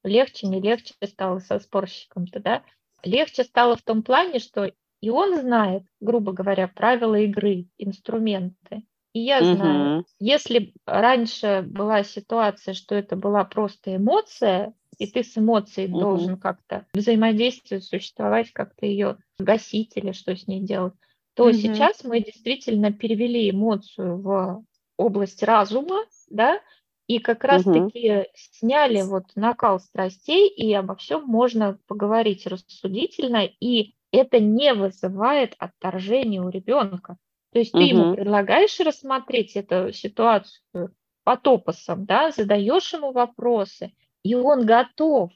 легче, не легче стало со спорщиком-то, да, легче стало в том плане, что и он знает, грубо говоря, правила игры, инструменты. И я угу. знаю, если раньше была ситуация, что это была просто эмоция, и ты с эмоцией угу. должен как-то взаимодействовать, существовать, как-то ее гасить или что с ней делать, то угу. сейчас мы действительно перевели эмоцию в область разума, да, и как раз-таки угу. сняли вот накал страстей, и обо всем можно поговорить рассудительно, и это не вызывает отторжения у ребенка. То есть ты угу. ему предлагаешь рассмотреть эту ситуацию по топосам, да, задаешь ему вопросы, и он готов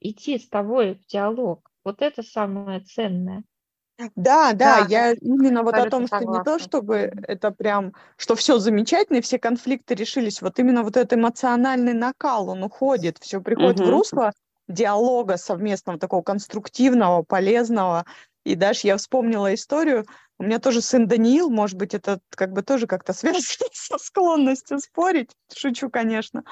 идти с тобой в диалог. Вот это самое ценное. Да, да, Да, я именно вот о том, что не то, чтобы это прям, что все замечательно, все конфликты решились, вот именно вот этот эмоциональный накал, он уходит, все приходит в русло диалога совместного, такого конструктивного, полезного. И даже я вспомнила историю, у меня тоже сын Даниил, может быть, это как бы тоже как-то связано со склонностью спорить, шучу, конечно.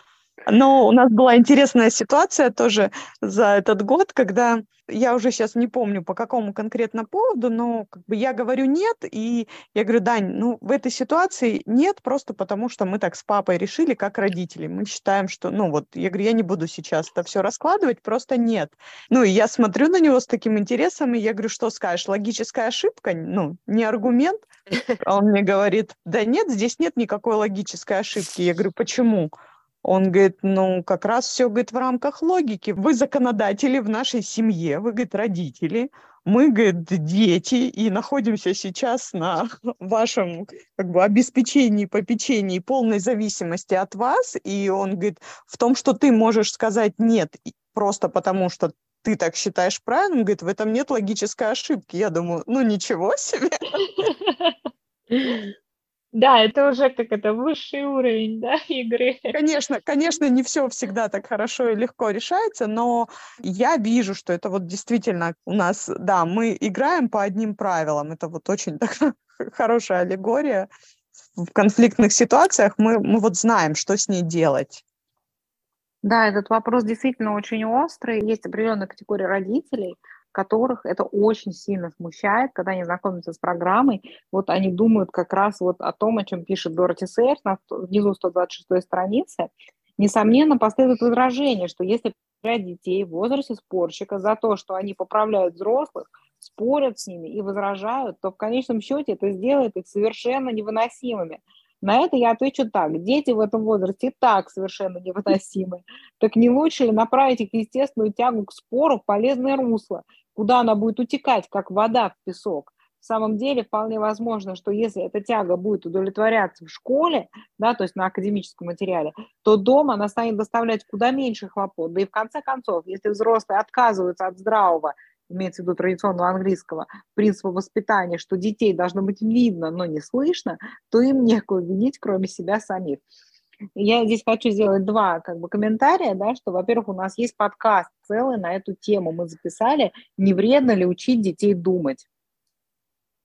Но у нас была интересная ситуация тоже за этот год, когда я уже сейчас не помню по какому конкретно поводу, но как бы я говорю нет, и я говорю, Дань, ну в этой ситуации нет, просто потому что мы так с папой решили, как родители. Мы считаем, что, ну вот, я говорю, я не буду сейчас это все раскладывать, просто нет. Ну и я смотрю на него с таким интересом, и я говорю, что скажешь, логическая ошибка? Ну, не аргумент. А он мне говорит, да нет, здесь нет никакой логической ошибки. Я говорю, почему? Он говорит, ну, как раз все, говорит, в рамках логики. Вы законодатели в нашей семье, вы, говорит, родители, мы, говорит, дети, и находимся сейчас на вашем как бы, обеспечении, попечении, полной зависимости от вас. И он говорит, в том, что ты можешь сказать нет просто потому, что ты так считаешь правильным, говорит, в этом нет логической ошибки. Я думаю, ну ничего себе. Да, это уже как это высший уровень, да, игры. Конечно, конечно, не все всегда так хорошо и легко решается, но я вижу, что это вот действительно у нас, да, мы играем по одним правилам. Это вот очень так, хорошая аллегория. В конфликтных ситуациях мы, мы вот знаем, что с ней делать. Да, этот вопрос действительно очень острый. Есть определенная категория родителей, которых это очень сильно смущает, когда они знакомятся с программой, вот они думают как раз вот о том, о чем пишет Дороти Сейерс на внизу 126 страницы. Несомненно, последует возражение, что если детей в возрасте спорщика за то, что они поправляют взрослых, спорят с ними и возражают, то в конечном счете это сделает их совершенно невыносимыми. На это я отвечу так. Дети в этом возрасте так совершенно невыносимы. Так не лучше ли направить их естественную тягу к спору в полезное русло, куда она будет утекать, как вода в песок? В самом деле вполне возможно, что если эта тяга будет удовлетворяться в школе, да, то есть на академическом материале, то дома она станет доставлять куда меньше хлопот. Да и в конце концов, если взрослые отказываются от здравого имеется в виду традиционного английского, принципа воспитания, что детей должно быть видно, но не слышно, то им некого винить, кроме себя самих. Я здесь хочу сделать два как бы, комментария, да, что, во-первых, у нас есть подкаст целый на эту тему. Мы записали, не вредно ли учить детей думать.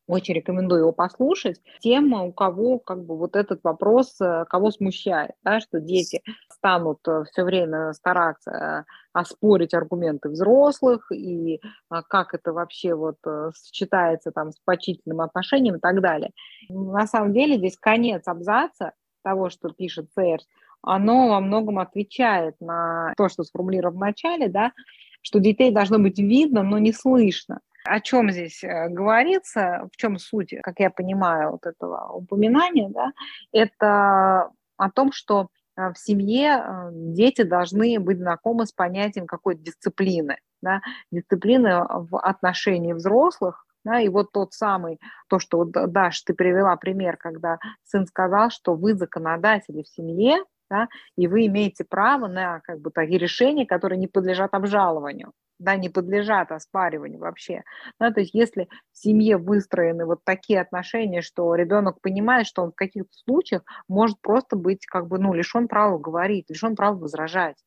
Очень рекомендую его послушать. Тема, у кого как бы вот этот вопрос, э, кого смущает, да, что дети станут э, все время стараться э, оспорить аргументы взрослых и как это вообще вот сочетается там с почтительным отношением и так далее. На самом деле здесь конец абзаца того, что пишет Церс, оно во многом отвечает на то, что сформулировано в начале, да, что детей должно быть видно, но не слышно. О чем здесь э, говорится, в чем суть, как я понимаю, вот этого упоминания, да, это о том, что э, в семье э, дети должны быть знакомы с понятием какой-то дисциплины, да, дисциплины в отношении взрослых, да, и вот тот самый, то, что, вот, Даш, ты привела пример, когда сын сказал, что вы законодатели в семье, да, и вы имеете право на как бы, такие решения, которые не подлежат обжалованию да, не подлежат оспариванию вообще. Да, то есть если в семье выстроены вот такие отношения, что ребенок понимает, что он в каких-то случаях может просто быть как бы, ну, лишен права говорить, лишен права возражать.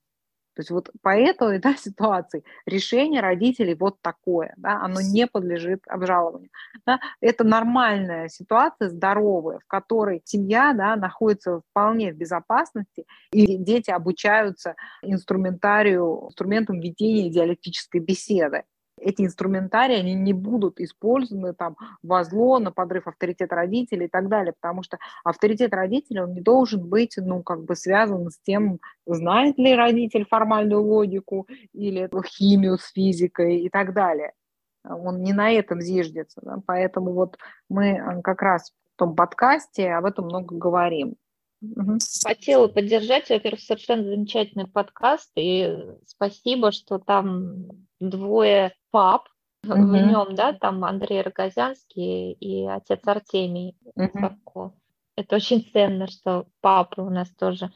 То есть вот по этой да, ситуации решение родителей вот такое, да, оно не подлежит обжалованию. Да. Это нормальная ситуация, здоровая, в которой семья да, находится вполне в безопасности, и дети обучаются инструментарию, инструментам ведения диалектической беседы эти инструментарии, они не будут использованы там во зло, на подрыв авторитета родителей и так далее, потому что авторитет родителей, он не должен быть, ну, как бы связан с тем, знает ли родитель формальную логику или химию с физикой и так далее. Он не на этом зиждется, да? поэтому вот мы э, как раз в том подкасте об этом много говорим. Угу. Хотела поддержать, во-первых, совершенно замечательный подкаст, и спасибо, что там двое пап угу. в нем, да, там Андрей Рогозянский и отец Артемий угу. Это очень ценно, что папы у нас тоже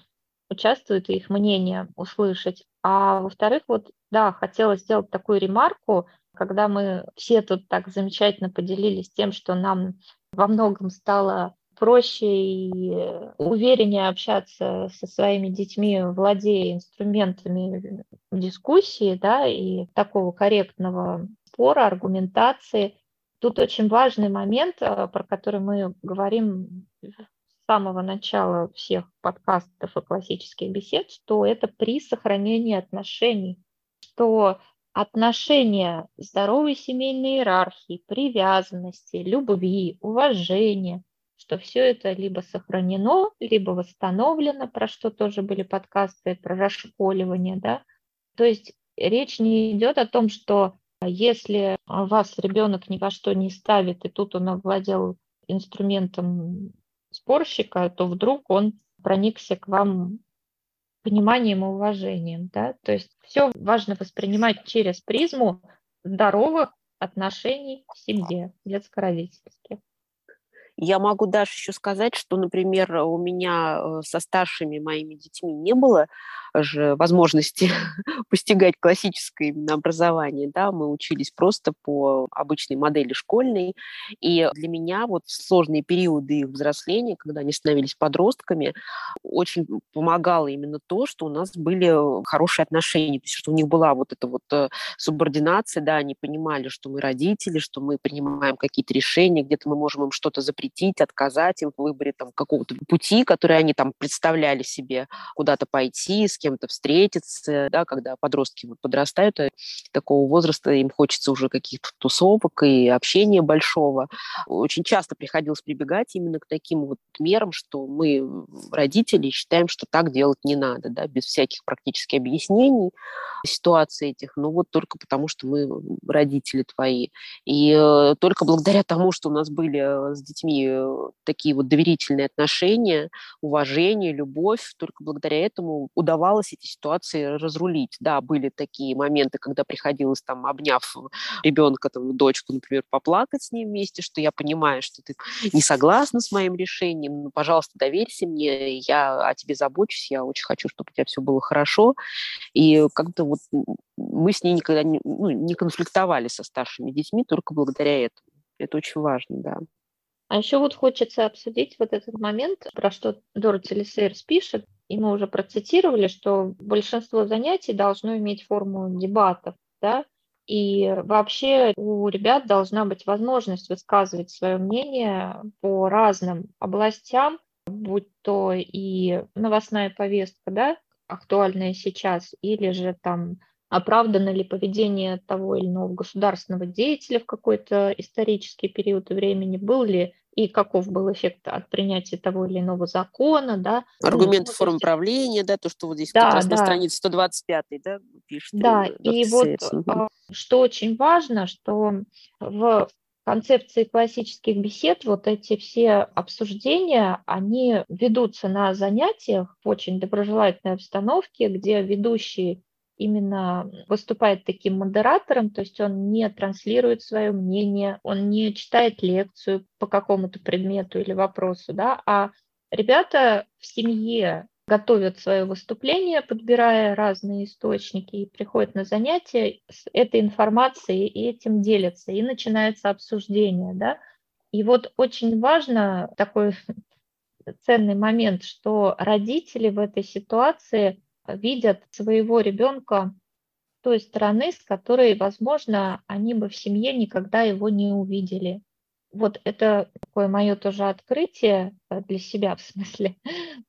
участвуют и их мнение услышать. А во-вторых, вот, да, хотела сделать такую ремарку, когда мы все тут так замечательно поделились тем, что нам во многом стало проще и увереннее общаться со своими детьми, владея инструментами дискуссии, да, и такого корректного спора, аргументации. Тут очень важный момент, а, про который мы говорим с самого начала всех подкастов и классических бесед, что это при сохранении отношений, что отношения здоровой семейной иерархии, привязанности, любви, уважения – что все это либо сохранено, либо восстановлено, про что тоже были подкасты, про расшколивание, да. То есть речь не идет о том, что если вас ребенок ни во что не ставит, и тут он овладел инструментом спорщика, то вдруг он проникся к вам пониманием и уважением. Да? То есть все важно воспринимать через призму здоровых отношений в семье, детско-родительских. Я могу даже еще сказать, что, например, у меня э, со старшими моими детьми не было возможности постигать классическое именно образование, да, мы учились просто по обычной модели школьной, и для меня вот сложные периоды их взросления, когда они становились подростками, очень помогало именно то, что у нас были хорошие отношения, то есть что у них была вот эта вот э, субординация, да, они понимали, что мы родители, что мы принимаем какие-то решения, где-то мы можем им что-то запретить, отказать им в выборе там какого-то пути, который они там представляли себе, куда-то пойти, с кем-то встретиться, да, когда подростки вот подрастают, э, такого возраста им хочется уже каких-то тусовок и общения большого. Очень часто приходилось прибегать именно к таким вот мерам, что мы, родители, считаем, что так делать не надо, да, без всяких практически объяснений ситуации этих, ну вот только потому, что мы родители твои. И э, только благодаря тому, что у нас были э, с детьми такие вот доверительные отношения, уважение, любовь, только благодаря этому удавалось удавалось эти ситуации разрулить. Да, были такие моменты, когда приходилось там, обняв ребенка, там, дочку, например, поплакать с ней вместе, что я понимаю, что ты не согласна с моим решением, ну, пожалуйста, доверься мне, я о тебе забочусь, я очень хочу, чтобы у тебя все было хорошо. И как-то вот мы с ней никогда не, ну, не конфликтовали со старшими детьми только благодаря этому. Это очень важно, да. А еще вот хочется обсудить вот этот момент, про что Дороти Лисейрс пишет, и мы уже процитировали, что большинство занятий должно иметь форму дебатов, да, и вообще у ребят должна быть возможность высказывать свое мнение по разным областям, будь то и новостная повестка, да, актуальная сейчас, или же там оправдано ли поведение того или иного государственного деятеля в какой-то исторический период времени, был ли и каков был эффект от принятия того или иного закона, да. Аргумент ну, форм правления, да, то, что вот здесь да, как раз да. на странице 125, да, пишет. Да, э, и вот угу. что очень важно, что в концепции классических бесед вот эти все обсуждения, они ведутся на занятиях в очень доброжелательной обстановке, где ведущий именно выступает таким модератором, то есть он не транслирует свое мнение, он не читает лекцию по какому-то предмету или вопросу, да, а ребята в семье готовят свое выступление, подбирая разные источники, и приходят на занятия с этой информацией и этим делятся, и начинается обсуждение, да. И вот очень важно такой ценный момент, что родители в этой ситуации – видят своего ребенка той стороны, с которой, возможно, они бы в семье никогда его не увидели. Вот это такое мое тоже открытие э, для себя, в смысле.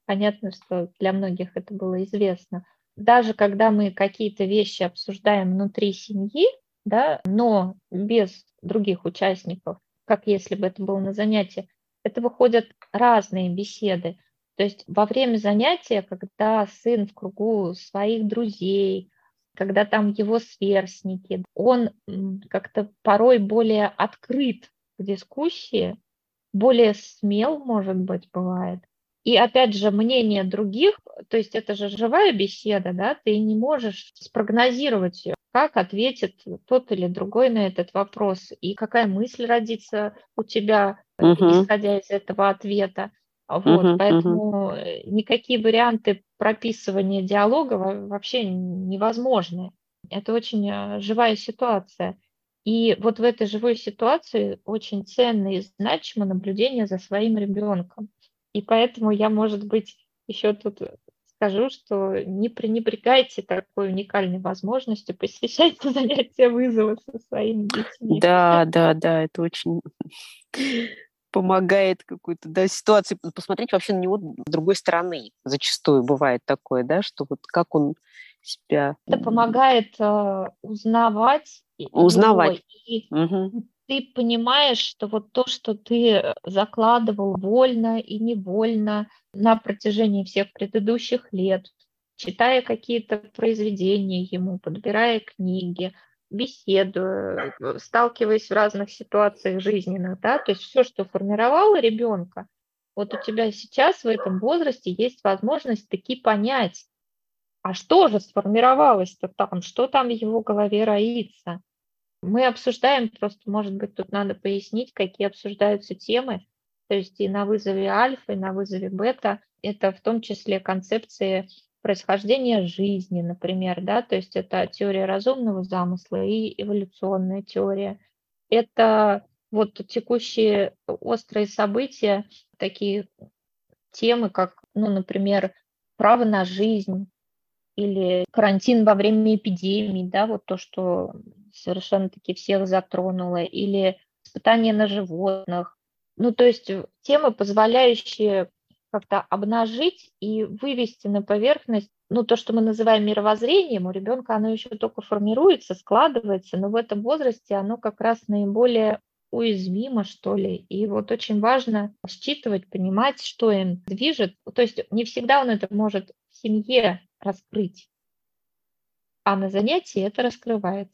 Понятно, что для многих это было известно. Даже когда мы какие-то вещи обсуждаем внутри семьи, да, но без других участников, как если бы это было на занятии, это выходят разные беседы. То есть во время занятия, когда сын в кругу своих друзей, когда там его сверстники, он как-то порой более открыт к дискуссии, более смел, может быть, бывает. И опять же, мнение других, то есть это же живая беседа, да, ты не можешь спрогнозировать, как ответит тот или другой на этот вопрос, и какая мысль родится у тебя, угу. исходя из этого ответа. Вот, uh-huh, поэтому uh-huh. никакие варианты прописывания диалога вообще невозможны. Это очень э, живая ситуация. И вот в этой живой ситуации очень ценно и значимо наблюдение за своим ребенком. И поэтому я, может быть, еще тут скажу, что не пренебрегайте такой уникальной возможностью, посещайте занятия вызова со своими детьми. Да, да, да, это очень помогает какой-то да, ситуации посмотреть вообще на него с другой стороны. Зачастую бывает такое, да, что вот как он себя... Это помогает э, узнавать. Узнавать. И угу. ты понимаешь, что вот то, что ты закладывал вольно и невольно на протяжении всех предыдущих лет, читая какие-то произведения ему, подбирая книги, беседуя, э, сталкиваясь в разных ситуациях жизненных, да, то есть все, что формировало ребенка, вот у тебя сейчас в этом возрасте есть возможность таки понять, а что же сформировалось-то там, что там в его голове роится. Мы обсуждаем, просто, может быть, тут надо пояснить, какие обсуждаются темы, то есть и на вызове альфа, и на вызове бета, это в том числе концепции происхождения жизни, например, да, то есть это теория разумного замысла и эволюционная теория. Это вот текущие острые события, такие темы, как, ну, например, право на жизнь или карантин во время эпидемии, да, вот то, что совершенно-таки всех затронуло, или испытания на животных. Ну, то есть темы, позволяющие как-то обнажить и вывести на поверхность, ну, то, что мы называем мировоззрением, у ребенка оно еще только формируется, складывается, но в этом возрасте оно как раз наиболее уязвимо, что ли. И вот очень важно считывать, понимать, что им движет. То есть не всегда он это может в семье раскрыть, а на занятии это раскрывается.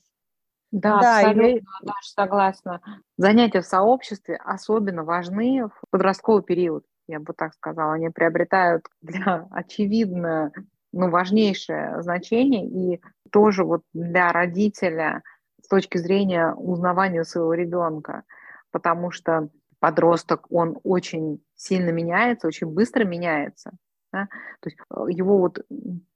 Да, да абсолютно, я согласна. Занятия в сообществе особенно важны в подростковый период я бы так сказала, они приобретают для очевидно ну, важнейшее значение, и тоже вот для родителя с точки зрения узнавания своего ребенка, потому что подросток, он очень сильно меняется, очень быстро меняется. Да? То есть э, его вот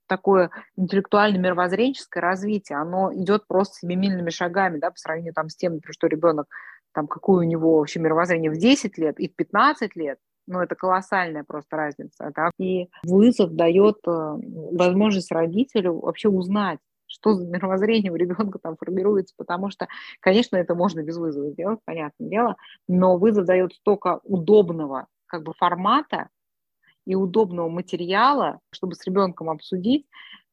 такое интеллектуально-мировоззренческое развитие, оно идет просто семимильными шагами, да, по сравнению там с тем, например, что ребенок, там, какое у него вообще мировоззрение в 10 лет и в 15 лет, ну, это колоссальная просто разница. Да? И вызов дает э, возможность родителю вообще узнать, что за мировоззрение у ребенка там формируется, потому что, конечно, это можно без вызова сделать, понятное дело, но вызов дает столько удобного как бы формата и удобного материала, чтобы с ребенком обсудить,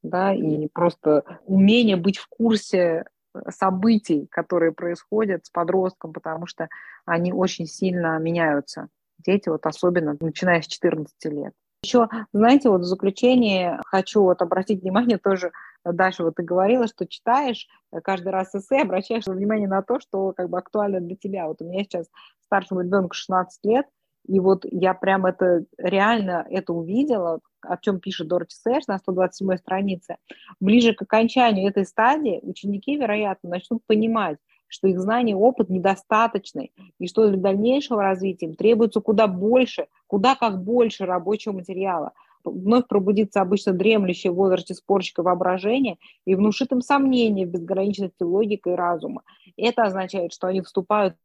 да, и просто умение быть в курсе событий, которые происходят с подростком, потому что они очень сильно меняются. Дети, вот особенно начиная с 14 лет. Еще, знаете, вот в заключение хочу вот обратить внимание тоже, Даша, вот ты говорила, что читаешь э, каждый раз эссе, обращаешь внимание на то, что как бы актуально для тебя. Вот у меня сейчас старшему ребенку 16 лет, и вот я прям это реально это увидела, о чем пишет Дороти Сэш на 127 странице. Ближе к окончанию этой стадии ученики, вероятно, начнут понимать, что их знания и опыт недостаточны, и что для дальнейшего развития им требуется куда больше, куда как больше рабочего материала. Вновь пробудится обычно дремлющее в возрасте спорщика воображение и внушит им сомнения в безграничности логики и разума. Это означает, что они вступают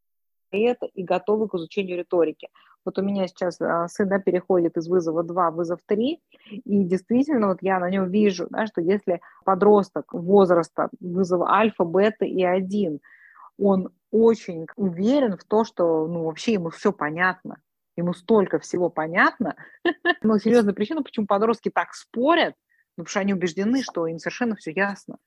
в это и готовы к изучению риторики. Вот у меня сейчас а, сын да, переходит из вызова 2 в вызов 3, и действительно вот я на нем вижу, да, что если подросток возраста вызова альфа, бета и 1 он очень уверен в то, что ну, вообще ему все понятно. Ему столько всего понятно. Но серьезная причина, почему подростки так спорят, ну, потому что они убеждены, что им совершенно все ясно.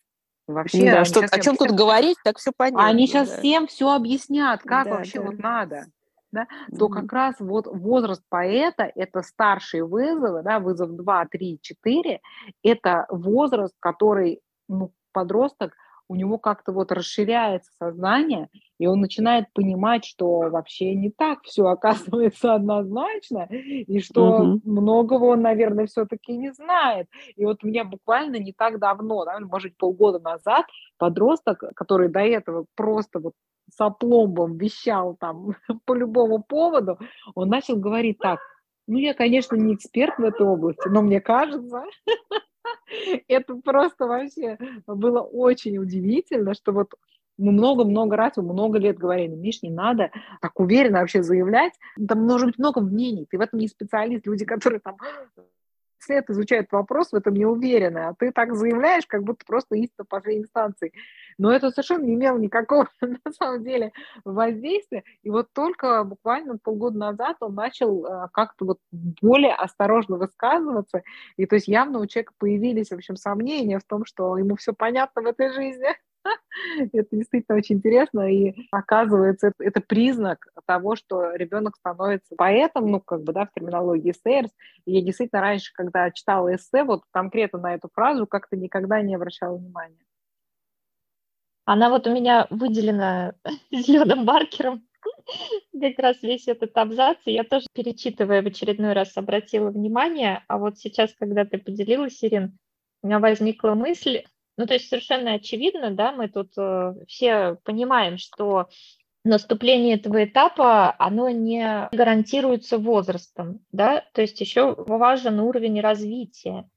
Вообще, да, что, о чем тут говорить, так все понятно. Они сейчас да. всем все объяснят, как да, вообще да. вот надо. Да, mm-hmm. то как раз вот возраст поэта – это старшие вызовы, да, вызов 2, 3, 4 – это возраст, который ну, подросток – у него как-то вот расширяется сознание, и он начинает понимать, что вообще не так все оказывается однозначно, и что угу. многого он, наверное, все-таки не знает. И вот у меня буквально не так давно, да, может быть, полгода назад, подросток, который до этого просто вот с опломбом вещал там по любому поводу, он начал говорить так, ну, я, конечно, не эксперт в этой области, но мне кажется, Это просто вообще было очень удивительно, что вот мы много-много раз, много лет говорили, Миш, не надо так уверенно вообще заявлять. Там может быть много мнений, ты в этом не специалист. Люди, которые там лет изучают вопрос, в этом не уверены, а ты так заявляешь, как будто просто истина последней инстанции. Но это совершенно не имело никакого, на самом деле, воздействия. И вот только буквально полгода назад он начал э, как-то вот более осторожно высказываться. И то есть явно у человека появились, в общем, сомнения в том, что ему все понятно в этой жизни. Это действительно очень интересно, и оказывается, это, это признак того, что ребенок становится поэтом, ну, как бы, да, в терминологии Сейерс. Я действительно раньше, когда читала эссе, вот конкретно на эту фразу, как-то никогда не обращала внимания. Она вот у меня выделена зеленым маркером, как раз весь этот абзац, и я тоже, перечитывая в очередной раз, обратила внимание, а вот сейчас, когда ты поделилась, Ирин, у меня возникла мысль, ну, то есть совершенно очевидно, да, мы тут э, все понимаем, что наступление этого этапа, оно не гарантируется возрастом, да, то есть еще важен уровень развития.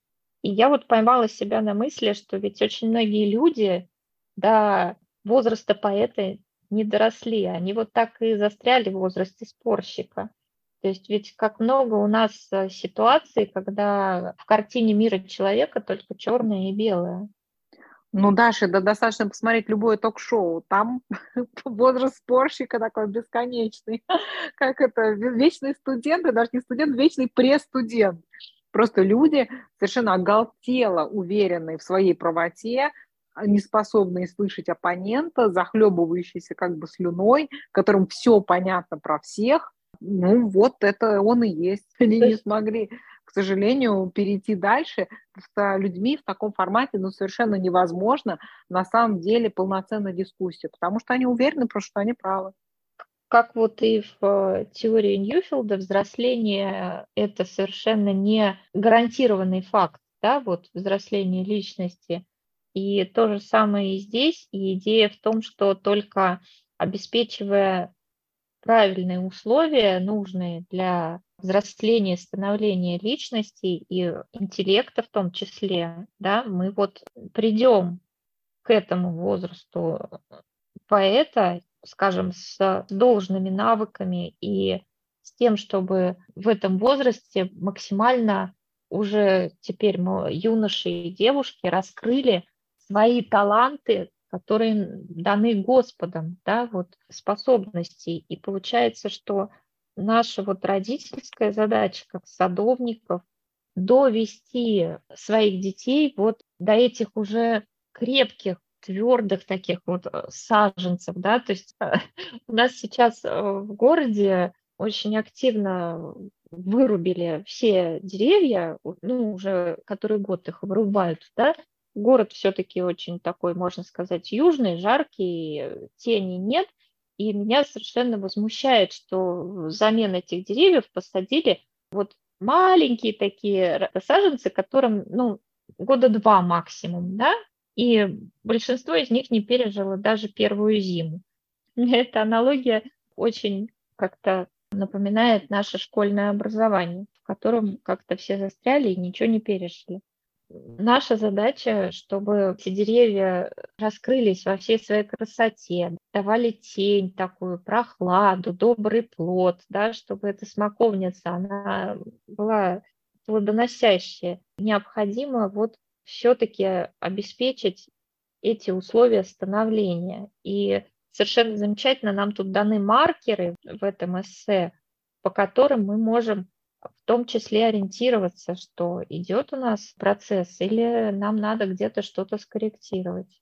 И я вот поймала себя на мысли, что ведь очень многие люди до возраста поэта не доросли, они вот так и застряли в возрасте спорщика. То есть ведь как много у нас э, ситуаций, когда в картине мира человека только черное и белое. Ну, Даша, да достаточно посмотреть любое ток-шоу. Там возраст спорщика такой бесконечный. Как это, вечный студент, и даже не студент, вечный престудент. Просто люди совершенно оголтело уверенные в своей правоте, не способные слышать оппонента, захлебывающиеся как бы слюной, которым все понятно про всех. Ну, вот это он и есть. Они не смогли к сожалению, перейти дальше с людьми в таком формате ну, совершенно невозможно на самом деле полноценная дискуссия, потому что они уверены, просто что они правы. Как вот и в теории Ньюфилда, взросление – это совершенно не гарантированный факт. да, вот взросление личности. И то же самое и здесь. И идея в том, что только обеспечивая правильные условия, нужные для взросления, становления личности и интеллекта в том числе, да, мы вот придем к этому возрасту поэта, скажем, с должными навыками и с тем, чтобы в этом возрасте максимально уже теперь мы, юноши и девушки, раскрыли свои таланты, которые даны Господом, да, вот способностей. И получается, что наша вот родительская задача, как садовников, довести своих детей вот до этих уже крепких, твердых таких вот э, саженцев, да, то есть у нас сейчас э, в городе очень активно вырубили все деревья, ну, уже который год их вырубают, да, город все-таки очень такой, можно сказать, южный, жаркий, тени нет, и меня совершенно возмущает, что взамен этих деревьев посадили вот маленькие такие саженцы, которым, ну, года два максимум, да, и большинство из них не пережило даже первую зиму. Мне эта аналогия очень как-то напоминает наше школьное образование, в котором как-то все застряли и ничего не пережили. Наша задача, чтобы эти деревья раскрылись во всей своей красоте, давали тень такую, прохладу, добрый плод, да, чтобы эта смоковница, она была плодоносящая. Необходимо вот все-таки обеспечить эти условия становления. И совершенно замечательно, нам тут даны маркеры в этом эссе, по которым мы можем в том числе ориентироваться, что идет у нас процесс или нам надо где-то что-то скорректировать.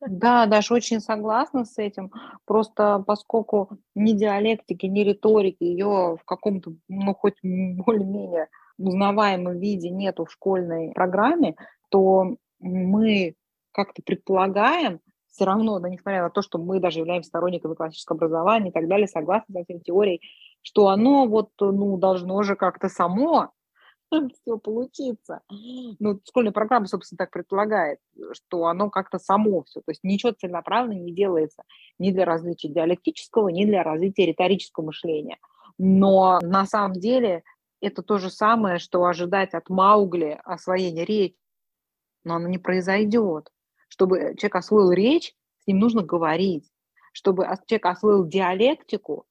Да, даже очень согласна с этим. Просто поскольку ни диалектики, ни риторики ее в каком-то, ну, хоть более-менее узнаваемом виде нету в школьной программе, то мы как-то предполагаем, все равно, да, несмотря на то, что мы даже являемся сторонниками классического образования и так далее, согласны со всей теорией, что оно вот, ну, должно же как-то само все получиться. Ну, школьная программа, собственно, так предполагает, что оно как-то само все, то есть ничего целенаправленно не делается ни для развития диалектического, ни для развития риторического мышления. Но на самом деле это то же самое, что ожидать от Маугли освоения речи, но оно не произойдет. Чтобы человек освоил речь, с ним нужно говорить. Чтобы человек освоил диалектику,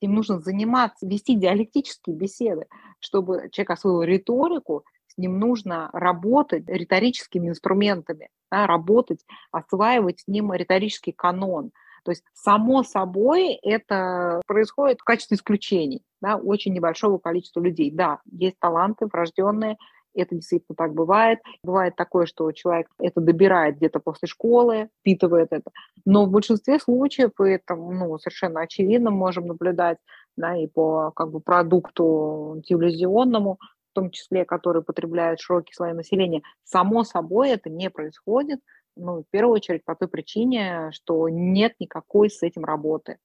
им нужно заниматься, вести диалектические беседы. Чтобы человек освоил риторику, с ним нужно работать риторическими инструментами, да, работать, осваивать с ним риторический канон. То есть, само собой, это происходит в качестве исключений, да, очень небольшого количества людей. Да, есть таланты врожденные, это действительно так бывает. Бывает такое, что человек это добирает где-то после школы, впитывает это. Но в большинстве случаев это ну, совершенно очевидно можем наблюдать да, и по как бы, продукту телевизионному, в том числе, который потребляет широкий слой населения. Само собой это не происходит, ну, в первую очередь по той причине, что нет никакой с этим работы.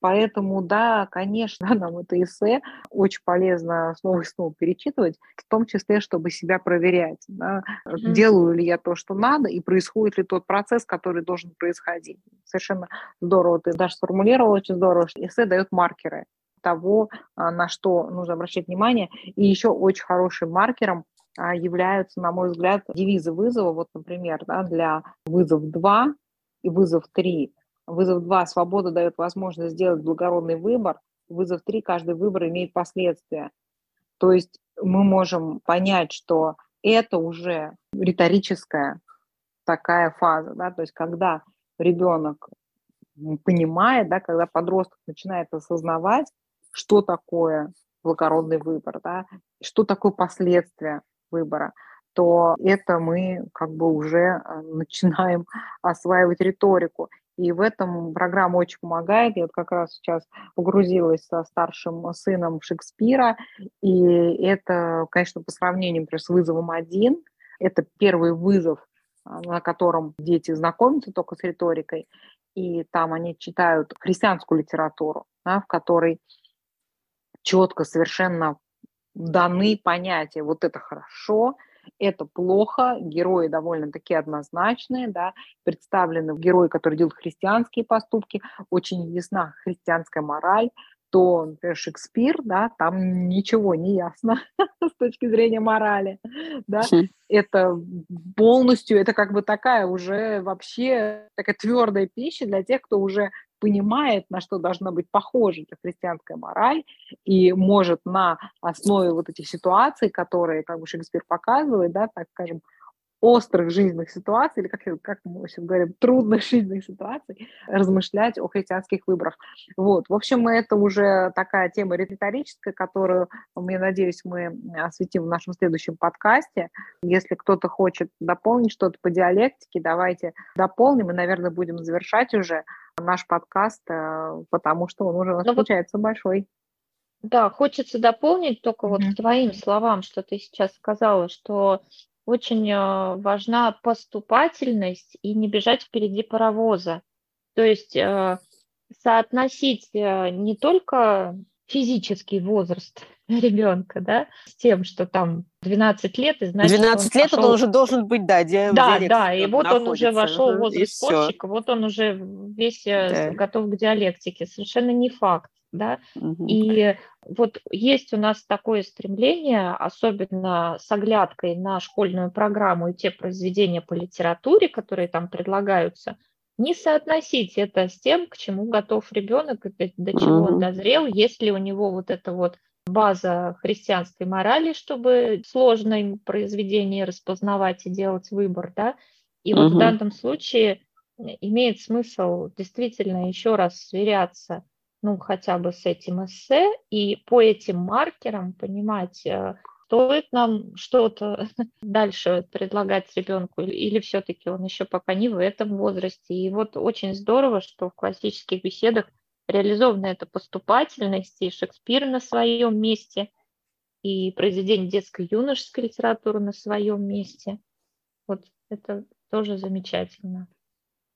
Поэтому, да, конечно, нам это эссе очень полезно снова и снова перечитывать, в том числе, чтобы себя проверять, да, mm-hmm. делаю ли я то, что надо, и происходит ли тот процесс, который должен происходить. Совершенно здорово, ты даже сформулировал очень здорово, что эссе дает маркеры того, а, на что нужно обращать внимание. И еще очень хорошим маркером а, являются, на мой взгляд, девизы вызова. Вот, например, да, для вызов 2 и вызов 3 Вызов 2 свобода дает возможность сделать благородный выбор. Вызов 3 каждый выбор имеет последствия. То есть мы можем понять, что это уже риторическая такая фаза, да, то есть когда ребенок понимает, да, когда подросток начинает осознавать, что такое благородный выбор, да, что такое последствия выбора, то это мы как бы уже э, начинаем осваивать риторику. И в этом программа очень помогает. Я вот как раз сейчас погрузилась со старшим сыном Шекспира, и это, конечно, по сравнению, например, с вызовом один, это первый вызов, а, на котором дети знакомятся только с риторикой, и там они читают христианскую литературу, да, в которой четко совершенно даны понятия, вот это хорошо, это плохо, герои довольно-таки однозначные, да, представлены герои, которые делают христианские поступки, очень ясна христианская мораль, то, например, Шекспир, да, там ничего не ясно с точки зрения морали, да, хм. это полностью, это как бы такая уже вообще такая твердая пища для тех, кто уже понимает, на что должна быть похожа эта христианская мораль, и может на основе вот этих ситуаций, которые как бы Шекспир показывает, да, так скажем, острых жизненных ситуаций, или как, как мы сейчас говорим, трудных жизненных ситуаций, размышлять о христианских выборах. Вот. В общем, это уже такая тема риторическая, которую, я надеюсь, мы осветим в нашем следующем подкасте. Если кто-то хочет дополнить что-то по диалектике, давайте дополним, и, наверное, будем завершать уже наш подкаст, э, потому что он уже у нас Но ну получается вот... большой. Да, хочется дополнить только mm-hmm. вот к твоим словам, что ты сейчас сказала, что очень э, важна поступательность и не бежать впереди паровоза. То есть э, соотносить э, не только физический возраст ребенка, да, с тем, что там 12 лет, и значит, 12 он лет пошел... он уже должен быть, да, где Да, да, и вот он уже вошел в возраст спорщика, вот он уже весь да. готов к диалектике. Совершенно не факт да, угу. и вот есть у нас такое стремление, особенно с оглядкой на школьную программу и те произведения по литературе, которые там предлагаются, не соотносить это с тем, к чему готов ребенок, до чего он дозрел, если у него вот эта вот база христианской морали, чтобы сложно им произведение распознавать и делать выбор, да, и вот в данном случае имеет смысл действительно еще раз сверяться ну, хотя бы с этим эссе, и по этим маркерам понимать, э, стоит нам что-то дальше предлагать ребенку, или, или все-таки он еще пока не в этом возрасте. И вот очень здорово, что в классических беседах реализована эта поступательность, и Шекспир на своем месте, и произведение детской юношеской литературы на своем месте. Вот это тоже замечательно.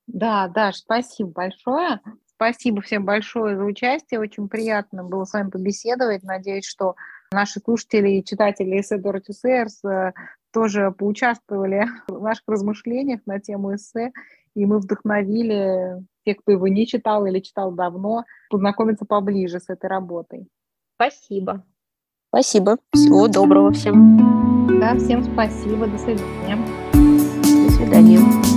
Да, да, спасибо большое. Спасибо всем большое за участие. Очень приятно было с вами побеседовать. Надеюсь, что наши слушатели и читатели эссе Дороти Сейерс э, тоже поучаствовали в наших размышлениях на тему эссе, и мы вдохновили тех, кто его не читал или читал давно, познакомиться поближе с этой работой. Спасибо. Спасибо. Всего доброго всем. Да, всем спасибо. До свидания. До свидания.